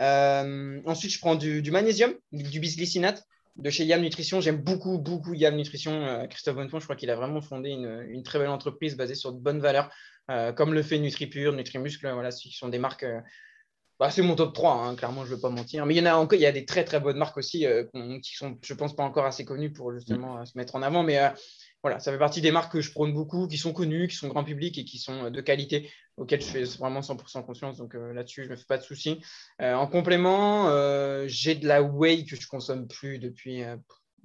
Euh, ensuite, je prends du, magnésium, du bisglycinate de chez Yam Nutrition. J'aime beaucoup, beaucoup Yam Nutrition. Euh, Christophe Bonnefond, je crois qu'il a vraiment fondé une, très belle entreprise basée sur de bonnes valeurs, euh, comme le fait NutriPure, NutriMuscle. Voilà, ce sont des marques. Bah, c'est mon top 3, hein, clairement, je ne veux pas mentir. Mais il y en a encore, il y a des très très bonnes marques aussi qui sont, je pense, pas encore assez connues pour justement se mettre en avant. Mais voilà, ça fait partie des marques que je prône beaucoup, qui sont connues, qui sont grand public et qui sont de qualité, auxquelles je fais vraiment 100% confiance. Donc euh, là-dessus, je ne me fais pas de soucis. Euh, en complément, euh, j'ai de la whey que je consomme plus depuis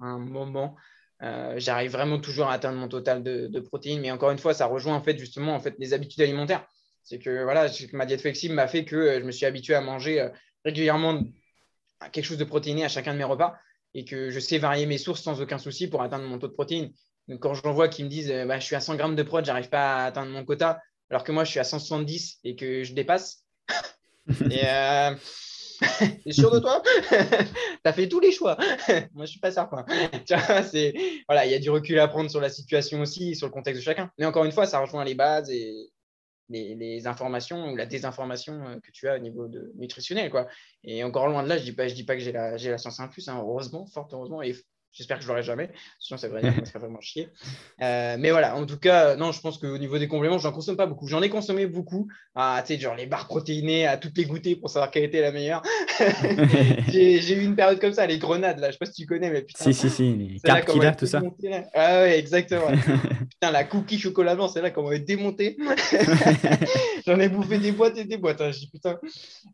un moment. J'arrive vraiment toujours à atteindre mon total de, protéines, mais encore une fois, ça rejoint en fait justement en fait les habitudes alimentaires. C'est que voilà, ma diète flexible m'a fait que je me suis habitué à manger régulièrement quelque chose de protéiné à chacun de mes repas et que je sais varier mes sources sans aucun souci pour atteindre mon taux de protéines. Donc, quand j'en vois qui me disent bah, je suis à 100 grammes de prod, j'arrive pas à atteindre mon quota, alors que moi je suis à 170 et que je dépasse. et euh, T'es sûr de toi? T'as fait tous les choix. Moi, je suis pas certain. C'est voilà, il y a du recul à prendre sur la situation aussi, sur le contexte de chacun. Mais encore une fois, ça rejoint les bases et les, informations ou la désinformation euh, que tu as au niveau de nutritionnel, quoi. Et encore loin de là, je dis pas, je dis pas que j'ai la, j'ai la science infuse, hein, heureusement, fort heureusement, et J'espère que je l'aurai jamais, sinon ça serait, ça serait vraiment chier. Euh, mais voilà, en tout cas, non, je pense qu'au niveau des compléments, je n'en consomme pas beaucoup. J'en ai consommé beaucoup, ah, tu sais, genre les barres protéinées, à toutes les goûter pour savoir quelle était la meilleure. j'ai eu une période comme ça, les grenades, là, je sais pas si tu connais, mais putain. Si, si, si, les cartes tout ça. ah ouais, exactement. putain, la cookie chocolat blanc, c'est là qu'on m'avait démonté. J'en ai bouffé des boîtes et des boîtes, hein, je dis putain.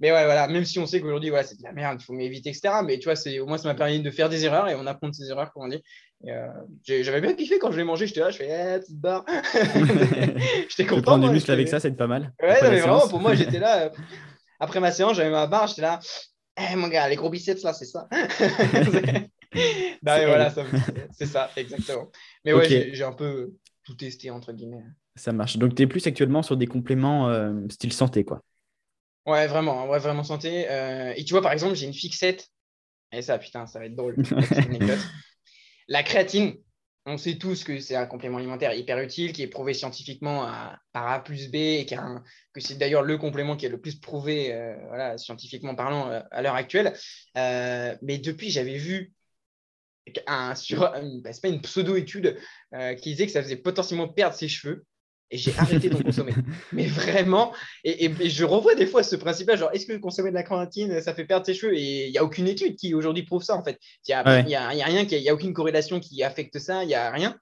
Mais ouais, voilà, même si on sait qu'aujourd'hui, voilà, c'est de la merde, il faut m'éviter, etc. Mais tu vois, au moins, ça m'a permis de faire des erreurs et on apprend de ces erreurs, comme on dit. Euh, j'avais bien kiffé quand je l'ai mangé, j'étais là, je fais, eh, petite barre. j'étais content. Prendre du muscle avec ça, c'est pas mal. Ouais, mais vraiment, pour moi, j'étais là. Euh, après ma séance, j'avais ma barre, j'étais là, eh, mon gars, les gros biceps là, c'est ça. non, mais voilà, c'est ça, exactement. Mais ouais, j'ai un peu tout testé, entre guillemets. Ça marche. Donc, tu es plus actuellement sur des compléments euh, style santé, quoi. Ouais, vraiment, ouais, vraiment santé. et tu vois, par exemple, j'ai une fixette et ça, putain, ça va être drôle. la créatine, on sait tous que c'est un complément alimentaire hyper utile, qui est prouvé scientifiquement par A plus B, et que c'est d'ailleurs le complément qui est le plus prouvé euh, voilà, scientifiquement parlant euh, à l'heure actuelle. Euh, mais depuis, j'avais vu un, sur, bah, pas une pseudo-étude qui disait que ça faisait potentiellement perdre ses cheveux et j'ai arrêté d'en consommer. Mais vraiment, et, je revois des fois ce principe-là, genre, est-ce que consommer de la créatine, ça fait perdre ses cheveux? Et il n'y a aucune étude qui aujourd'hui prouve ça, en fait. Il n'y a, a, rien, il n'y a aucune corrélation qui affecte ça, il n'y a rien.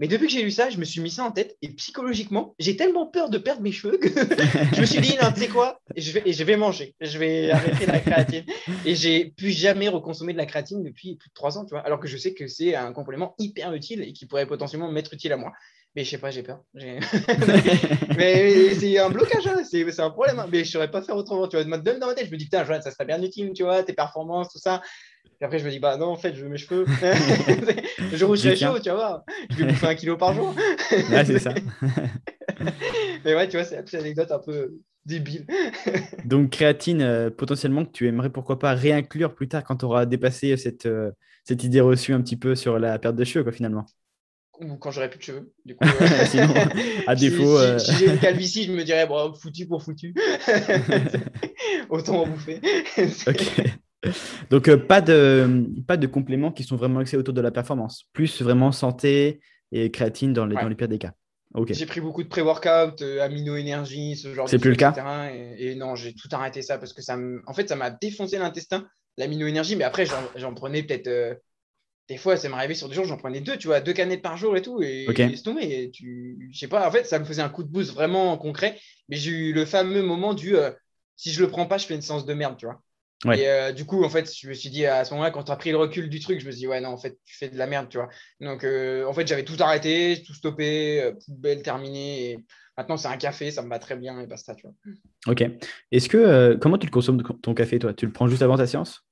Mais depuis que j'ai lu ça, je me suis mis ça en tête et psychologiquement, j'ai tellement peur de perdre mes cheveux que je me suis dit, non, tu sais quoi, je vais, je vais manger, je vais arrêter la créatine. Et j'ai plus jamais reconsommer de la créatine depuis plus de trois ans, tu vois, alors que je sais que c'est un complément hyper utile et qui pourrait potentiellement m'être utile à moi. Mais je sais pas, j'ai peur. mais c'est un blocage, hein. c'est un problème. Hein. Mais je ne saurais pas faire autrement. Tu vois, même dans ma tête, je me dis, putain, Joanne, ça serait bien utile, tu vois, tes performances, tout ça. Et après, je me dis, bah non, en fait, je veux mes cheveux. le jour où je chaud, tu vois, je vais bouffer un kilo par jour. ouais, c'est ça. mais ouais, tu vois, c'est petite anecdote un peu débile. Donc, créatine, euh, potentiellement, que tu aimerais pourquoi pas réinclure plus tard quand tu auras dépassé cette, euh, cette idée reçue un petit peu sur la perte de cheveux, quoi, finalement ou quand j'aurais plus de cheveux. Du coup, euh, à défaut. Si, j'ai une calvitie, je me dirais, bon, foutu pour foutu. Autant en bouffer. Donc, euh, pas, de, pas de compléments qui sont vraiment axés autour de la performance. Plus vraiment santé et créatine dans les, dans les pires des cas. J'ai pris beaucoup de pré-workout, euh, amino-énergie, ce genre de C'est plus le cas et, non, j'ai tout arrêté ça parce que ça en fait, ça m'a défoncé l'intestin, l'amino-énergie. Mais après, j'en prenais peut-être des fois, ça m'est arrivé sur des jours, j'en prenais deux, tu vois, deux canettes par jour et tout, et, c'est tombé. tu, je sais pas, en fait, ça me faisait un coup de boost vraiment concret, mais j'ai eu le fameux moment du euh, si je le prends pas, je fais une séance de merde, tu vois. Et euh, du coup, en fait, je me suis dit à ce moment-là, quand tu as pris le recul du truc, je me suis dit, ouais, non, en fait, tu fais de la merde, tu vois. Donc, euh, en fait, j'avais tout arrêté, tout stoppé, poubelle terminée. Et maintenant, c'est un café, ça me va très bien et basta, tu vois. Ok. Est-ce que, comment tu le consommes ton café, toi? Tu le prends juste avant ta séance?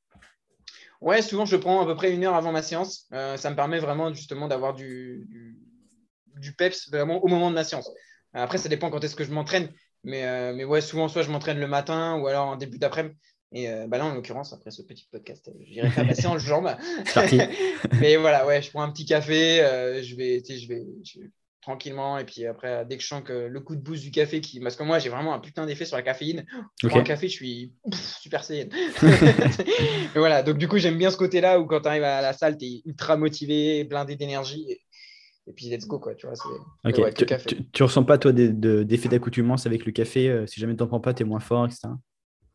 Ouais, souvent je prends à peu près une heure avant ma séance. Euh, ça me permet vraiment justement d'avoir du, du, peps vraiment au moment de ma séance. Après, ça dépend quand est-ce que je m'entraîne. Mais, euh, mais ouais, souvent, soit je m'entraîne le matin ou alors en début d'après-midi. Et euh, bah là, en l'occurrence, après ce petit podcast, j'irai faire ma séance jambes. mais voilà, ouais, je prends un petit café. je, vais, je, vais, je vais tranquillement. Et puis après, dès que je sens que le coup de boost du café, qui... parce que moi, j'ai vraiment un putain d'effet sur la caféine. Prends un café, je suis super saïenne. voilà, donc du coup, j'aime bien ce côté-là où quand tu arrives à la salle, tu es ultra motivé, blindé d'énergie. Et... puis, let's go, quoi. Tu vois, tu, tu, ressens pas, toi, d'effet d'accoutumance avec le café euh, Si jamais tu n'en prends pas, tu es moins fort, etc.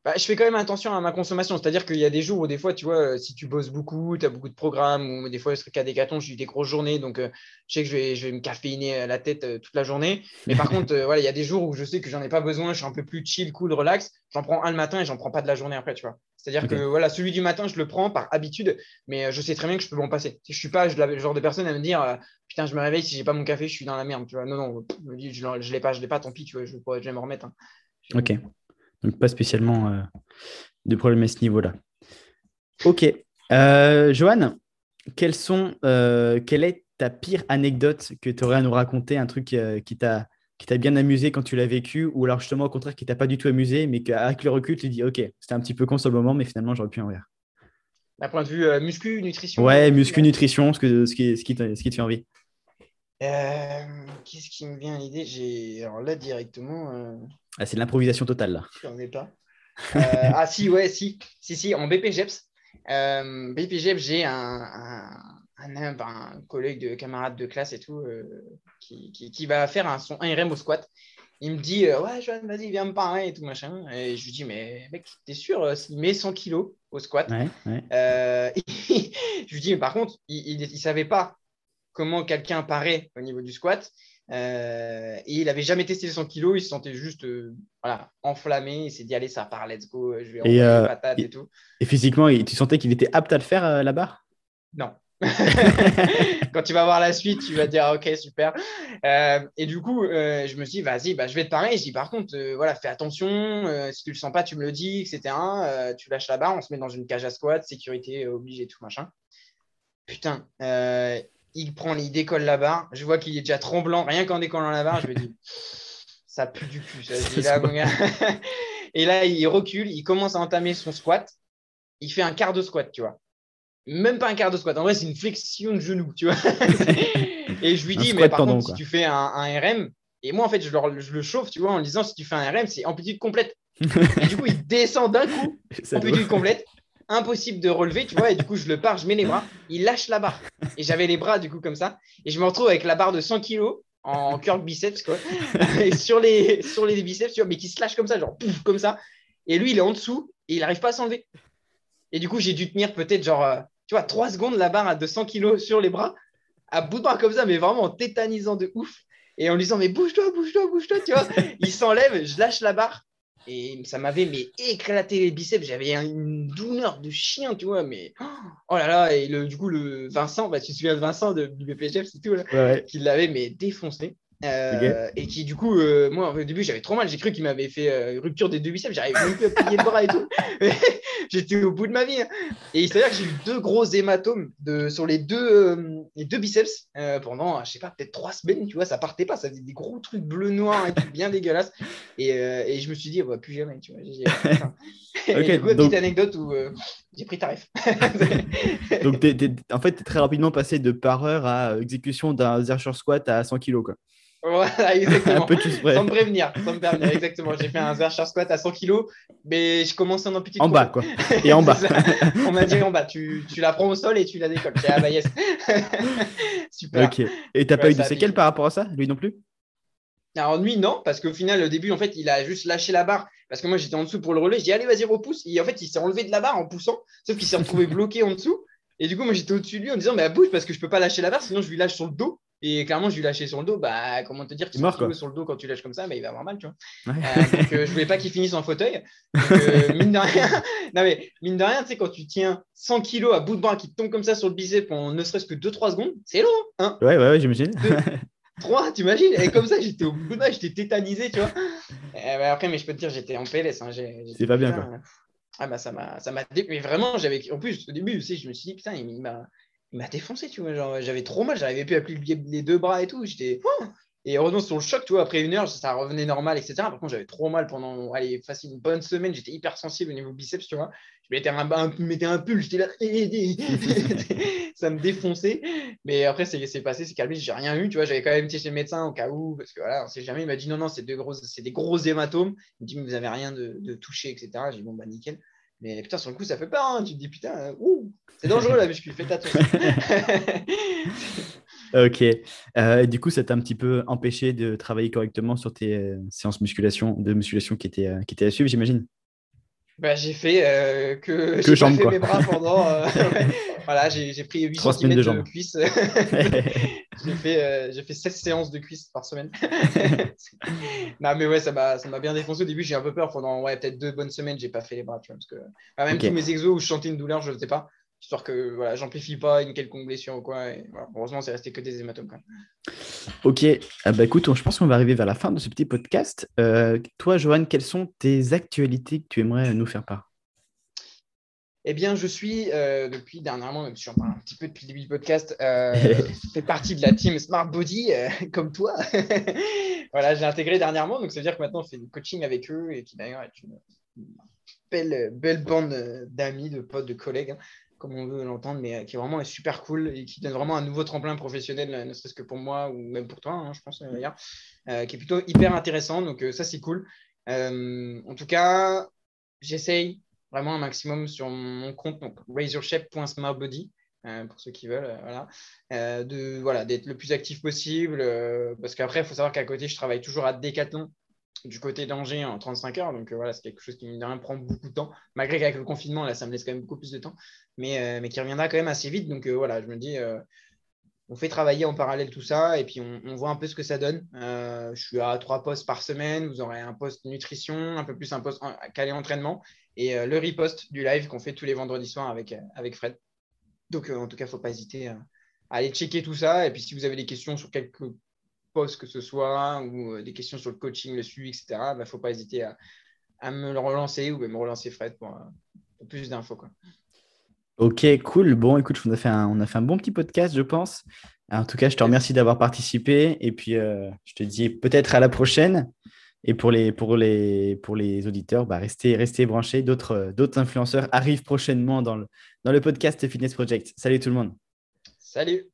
Bah, je fais quand même attention à ma consommation. C'est-à-dire qu'il y a des jours où, des fois, tu vois, euh, si tu bosses beaucoup, tu as beaucoup de programmes, ou des fois, ce cas d'hécaton, j'ai eu des grosses journées, donc euh, je sais que je vais, je vais me caféiner la tête euh, toute la journée. Mais par contre, voilà, il y a des jours où je sais que j'en ai pas besoin, je suis un peu plus chill, cool, relax. J'en prends un le matin et j'en prends pas de la journée après, tu vois. C'est-à-dire que voilà, celui du matin, je le prends par habitude, mais je sais très bien que je peux m'en passer. Je suis pas le genre de personne à me dire putain, je me réveille, si j'ai pas mon café, je suis dans la merde, tu vois. Non, non, je, je, l'ai pas, je l'ai pas, tant pis, tu vois, je, vais me remettre. Hein. Ok. Donc, pas spécialement de problème à ce niveau-là. Ok. Euh, Joanne, sont, euh, quelle est ta pire anecdote que tu aurais à nous raconter, un truc euh, qui t'a qui t'a bien amusé quand tu l'as vécu, ou alors justement au contraire qui t'a pas du tout amusé, mais qu'avec le recul, tu te dis, ok, c'était un petit peu con sur le moment, mais finalement, j'aurais pu en rire. D'un point de vue euh, muscu, nutrition Ouais, muscu, nutrition, ce, que, ce, qui, ce, qui te, ce qui te fait envie. Euh, Qu'est-ce qui me vient à l'idée? J'ai Alors là, directement. Euh... Ah, c'est de l'improvisation totale, là. J'en ai pas. Euh, ah, si, ouais, si. Si, si, en BPGEPS. Euh, BPGEPS, j'ai un, un, un, un, collègue de camarade de classe et tout qui, qui, qui, va faire un, son 1RM au squat. Il me dit Ouais, Joanne, vas-y, viens me parler et tout machin. Et je lui dis Mais mec, t'es sûr Il met 100 kilos au squat? Ouais, ouais. Je lui dis Mais par contre, il ne savait pas comment quelqu'un paraît au niveau du squat. Euh, et il n'avait jamais testé les 100 kilos, il se sentait juste euh, voilà, enflammé. Il s'est dit Allez, ça part, let's go, je vais et, les patates et, et, tout. Et physiquement, tu sentais qu'il était apte à le faire euh, la barre? Non. Quand tu vas voir la suite, tu vas dire ok super. Euh, et du coup, euh, je me suis dit vas-y, bah, je vais te parler. Je dis par contre, euh, voilà, fais attention. si tu le sens pas, tu me le dis, etc. tu lâches la barre, on se met dans une cage à squat, sécurité obligée, tout machin. Putain, il prend, il décolle la barre. Je vois qu'il est déjà tremblant, rien qu'en décollant la barre. Je me dis ça pue du cul. Ça. Dis, là, mon gars. et là, il recule, il commence à entamer son squat. Il fait un quart de squat, tu vois même pas un quart de squat. En vrai, c'est une flexion de genou, tu vois. et je lui dis, mais par contre, quoi. si tu fais un, un, RM, et moi, en fait, je, leur, je, le chauffe, tu vois, en lui disant, si tu fais un RM, c'est amplitude complète. et du coup, il descend d'un coup, amplitude complète. Impossible de relever, tu vois, et du coup, je le pars, je mets les bras, il lâche la barre. Et j'avais les bras, du coup, comme ça. Et je me retrouve avec la barre de 100 kg en curl biceps, quoi. et sur les, sur les biceps, tu vois, mais qui se lâche comme ça, genre, pouf, comme ça. Et lui, il est en dessous, et il n'arrive pas à s'enlever. Et du coup, j'ai dû tenir peut-être genre. Euh, tu vois, 3 secondes, la barre à 200 kilos sur les bras, à bout de bras comme ça, mais vraiment en tétanisant de ouf. Et en lui disant, mais bouge-toi, bouge-toi, bouge-toi, tu vois. il s'enlève, je lâche la barre. Et ça m'avait mais éclaté les biceps. J'avais une douleur de chien, tu vois. Mais oh là là. Et le, du coup, le Vincent, bah, tu te souviens de Vincent de, du BPGF, c'est tout, là, ouais, qui l'avait mais défoncé. Euh, okay. Et qui, du coup, euh, moi, au début, j'avais trop mal. J'ai cru qu'il m'avait fait euh, rupture des deux biceps. J'arrivais même plus à plier le bras et tout. J'étais au bout de ma vie. Hein. Et il s'avère que j'ai eu deux gros hématomes de, sur les deux, les deux biceps pendant, je sais pas, peut-être trois semaines. Tu vois, ça partait pas. Ça faisait des gros trucs bleu-noir et tout, bien dégueulasses. Et, et, je me suis dit, oh, bah, plus jamais. Tu vois, okay, et du coup, donc... petite anecdote où j'ai pris tarif. donc, t es, t es, en fait, tu es très rapidement passé de par heure à exécution d'un Zercher squat à 100 kg. Quoi. Voilà, exactement. sans me prévenir, sans me prévenir, exactement. J'ai fait un Zercher squat à 100 kg, mais je commençais en petit En bas, quoi. Et en bas. On m'a dit en bas, tu, tu, la prends au sol et tu la décolles. Ah bah yes. Super. Ok. Et t'as ouais, pas eu de séquelles par rapport à ça, lui non plus? Alors lui, non, parce qu'au final, au début, en fait, il a juste lâché la barre. Parce que moi, j'étais en dessous pour le relever. Je dis, allez, vas-y, repousse. Et en fait, il s'est enlevé de la barre en poussant, sauf qu'il s'est retrouvé bloqué en dessous. Et du coup, moi, j'étais au-dessus de lui en disant, bah, bouge parce que je peux pas lâcher la barre, sinon je lui lâche sur le dos. Et clairement, je lui lâchais sur le dos. Bah, comment te dire, tu mort, sur le dos quand tu lâches comme ça, bah, il va avoir mal, tu vois. Ouais. Euh, donc, euh, je voulais pas qu'il finisse en fauteuil. Donc, euh, mine de rien, non, mais mine de rien, tu sais, quand tu tiens 100 kilos à bout de bras qui te tombe comme ça sur le bicep en ne serait-ce que 2-3 secondes, c'est long, hein. Ouais, ouais, ouais, j'imagine. 3, tu imagines Et comme ça, j'étais au bout de j'étais tétanisé, tu vois. Et bah, après, mais je peux te dire, j'étais en PLS. Hein, c'est pas bien, quoi. Ah, bah, ça m'a, ça m'a, mais vraiment, j'avais, en plus, au début, tu sais, je me suis dit, putain, il m'a il m'a défoncé, tu vois. Genre, j'avais trop mal, j'arrivais plus à plier les deux bras et tout. J'étais. Et heureusement, sur le choc, tu vois, après une heure, ça revenait normal, etc. Par contre, j'avais trop mal pendant, allez, facile, une bonne semaine. J'étais hyper sensible au niveau biceps, tu vois. Je mettais un, un, mettais un pull, j'étais là. ça me défonçait. Mais après, c'est passé, c'est calmé, j'ai rien eu, tu vois. J'avais quand même été chez le médecin au cas où, parce que voilà, on sait jamais. Il m'a dit non, non, c'est de gros, des gros hématomes. Il me dit, mais vous avez rien de, de touché, etc. J'ai dit, bon, bah, nickel. Mais putain, sur le coup, ça fait peur. Hein. Tu te dis, putain, ouh, c'est dangereux la muscu, fais attention. ok. Euh, du coup, ça t'a un petit peu empêché de travailler correctement sur tes euh, séances musculation, de musculation qui étaient, euh, qui étaient à suivre, j'imagine? Bah, j'ai fait euh, que, que jambes, fait quoi. mes bras pendant. Euh. Voilà, j'ai pris 8 cm de, de cuisses. j'ai fait, euh, fait 16 séances de cuisses par semaine. non, mais ouais, ça m'a bien défoncé. Au début, j'ai un peu peur. Pendant ouais, peut-être deux bonnes semaines, j'ai pas fait les bras. Tu vois, parce que bah, même okay. tous mes exos où je chantais une douleur, je ne le faisais pas histoire que voilà, j'amplifie pas une quelconque blessure ou quoi. Et, voilà. Heureusement, c'est resté que des hématomes. Quand même. Ok, ah bah écoute, je pense qu'on va arriver vers la fin de ce petit podcast. Euh, toi, Johan, quelles sont tes actualités que tu aimerais nous faire part? Eh bien, je suis euh, depuis dernièrement, même si j'en parle un petit peu depuis le début du podcast, euh, fait partie de la team Smart Body, euh, comme toi. voilà, j'ai intégré dernièrement, donc ça veut dire que maintenant on fait du coaching avec eux et qui d'ailleurs est une, belle, belle bande d'amis, de potes, de collègues. Hein, comme on veut l'entendre, mais qui est vraiment super cool et qui donne vraiment un nouveau tremplin professionnel, ne serait-ce que pour moi ou même pour toi, hein, je pense, d'ailleurs, qui est plutôt hyper intéressant. Donc, ça, c'est cool. en tout cas, j'essaye vraiment un maximum sur mon compte, donc razorshep.smartbody. Euh, pour ceux qui veulent, euh, voilà, euh, voilà d'être le plus actif possible, parce qu'après il faut savoir qu'à côté je travaille toujours à Decathlon du côté d'Angers en 35 heures, donc voilà c'est quelque chose qui me prend beaucoup de temps, malgré qu'avec le confinement là ça me laisse quand même beaucoup plus de temps, mais, mais qui reviendra quand même assez vite, donc voilà je me dis on fait travailler en parallèle tout ça et puis on, voit un peu ce que ça donne. je suis à trois postes par semaine. Vous aurez un poste nutrition, un peu plus un poste calé entraînement et le repost du live qu'on fait tous les vendredis soirs avec, avec Fred. Donc, euh, en tout cas, il ne faut pas hésiter à, aller checker tout ça. Et puis, si vous avez des questions sur quelques que ce soit, ou euh, des questions sur le coaching, le suivi, etc., il ne faut pas hésiter à, me le relancer ou me relancer Fred pour, euh, plus d'infos. Ok, cool. Bon, écoute, on a, fait un, on a fait un bon petit podcast, je pense. En tout cas, je te remercie d'avoir participé. Et puis, je te dis peut-être à la prochaine. Et pour les, pour les, pour les auditeurs, bah restez, restez branchés. D'autres, d'autres influenceurs arrivent prochainement dans le, dans le podcast Fitness Project. Salut tout le monde. Salut.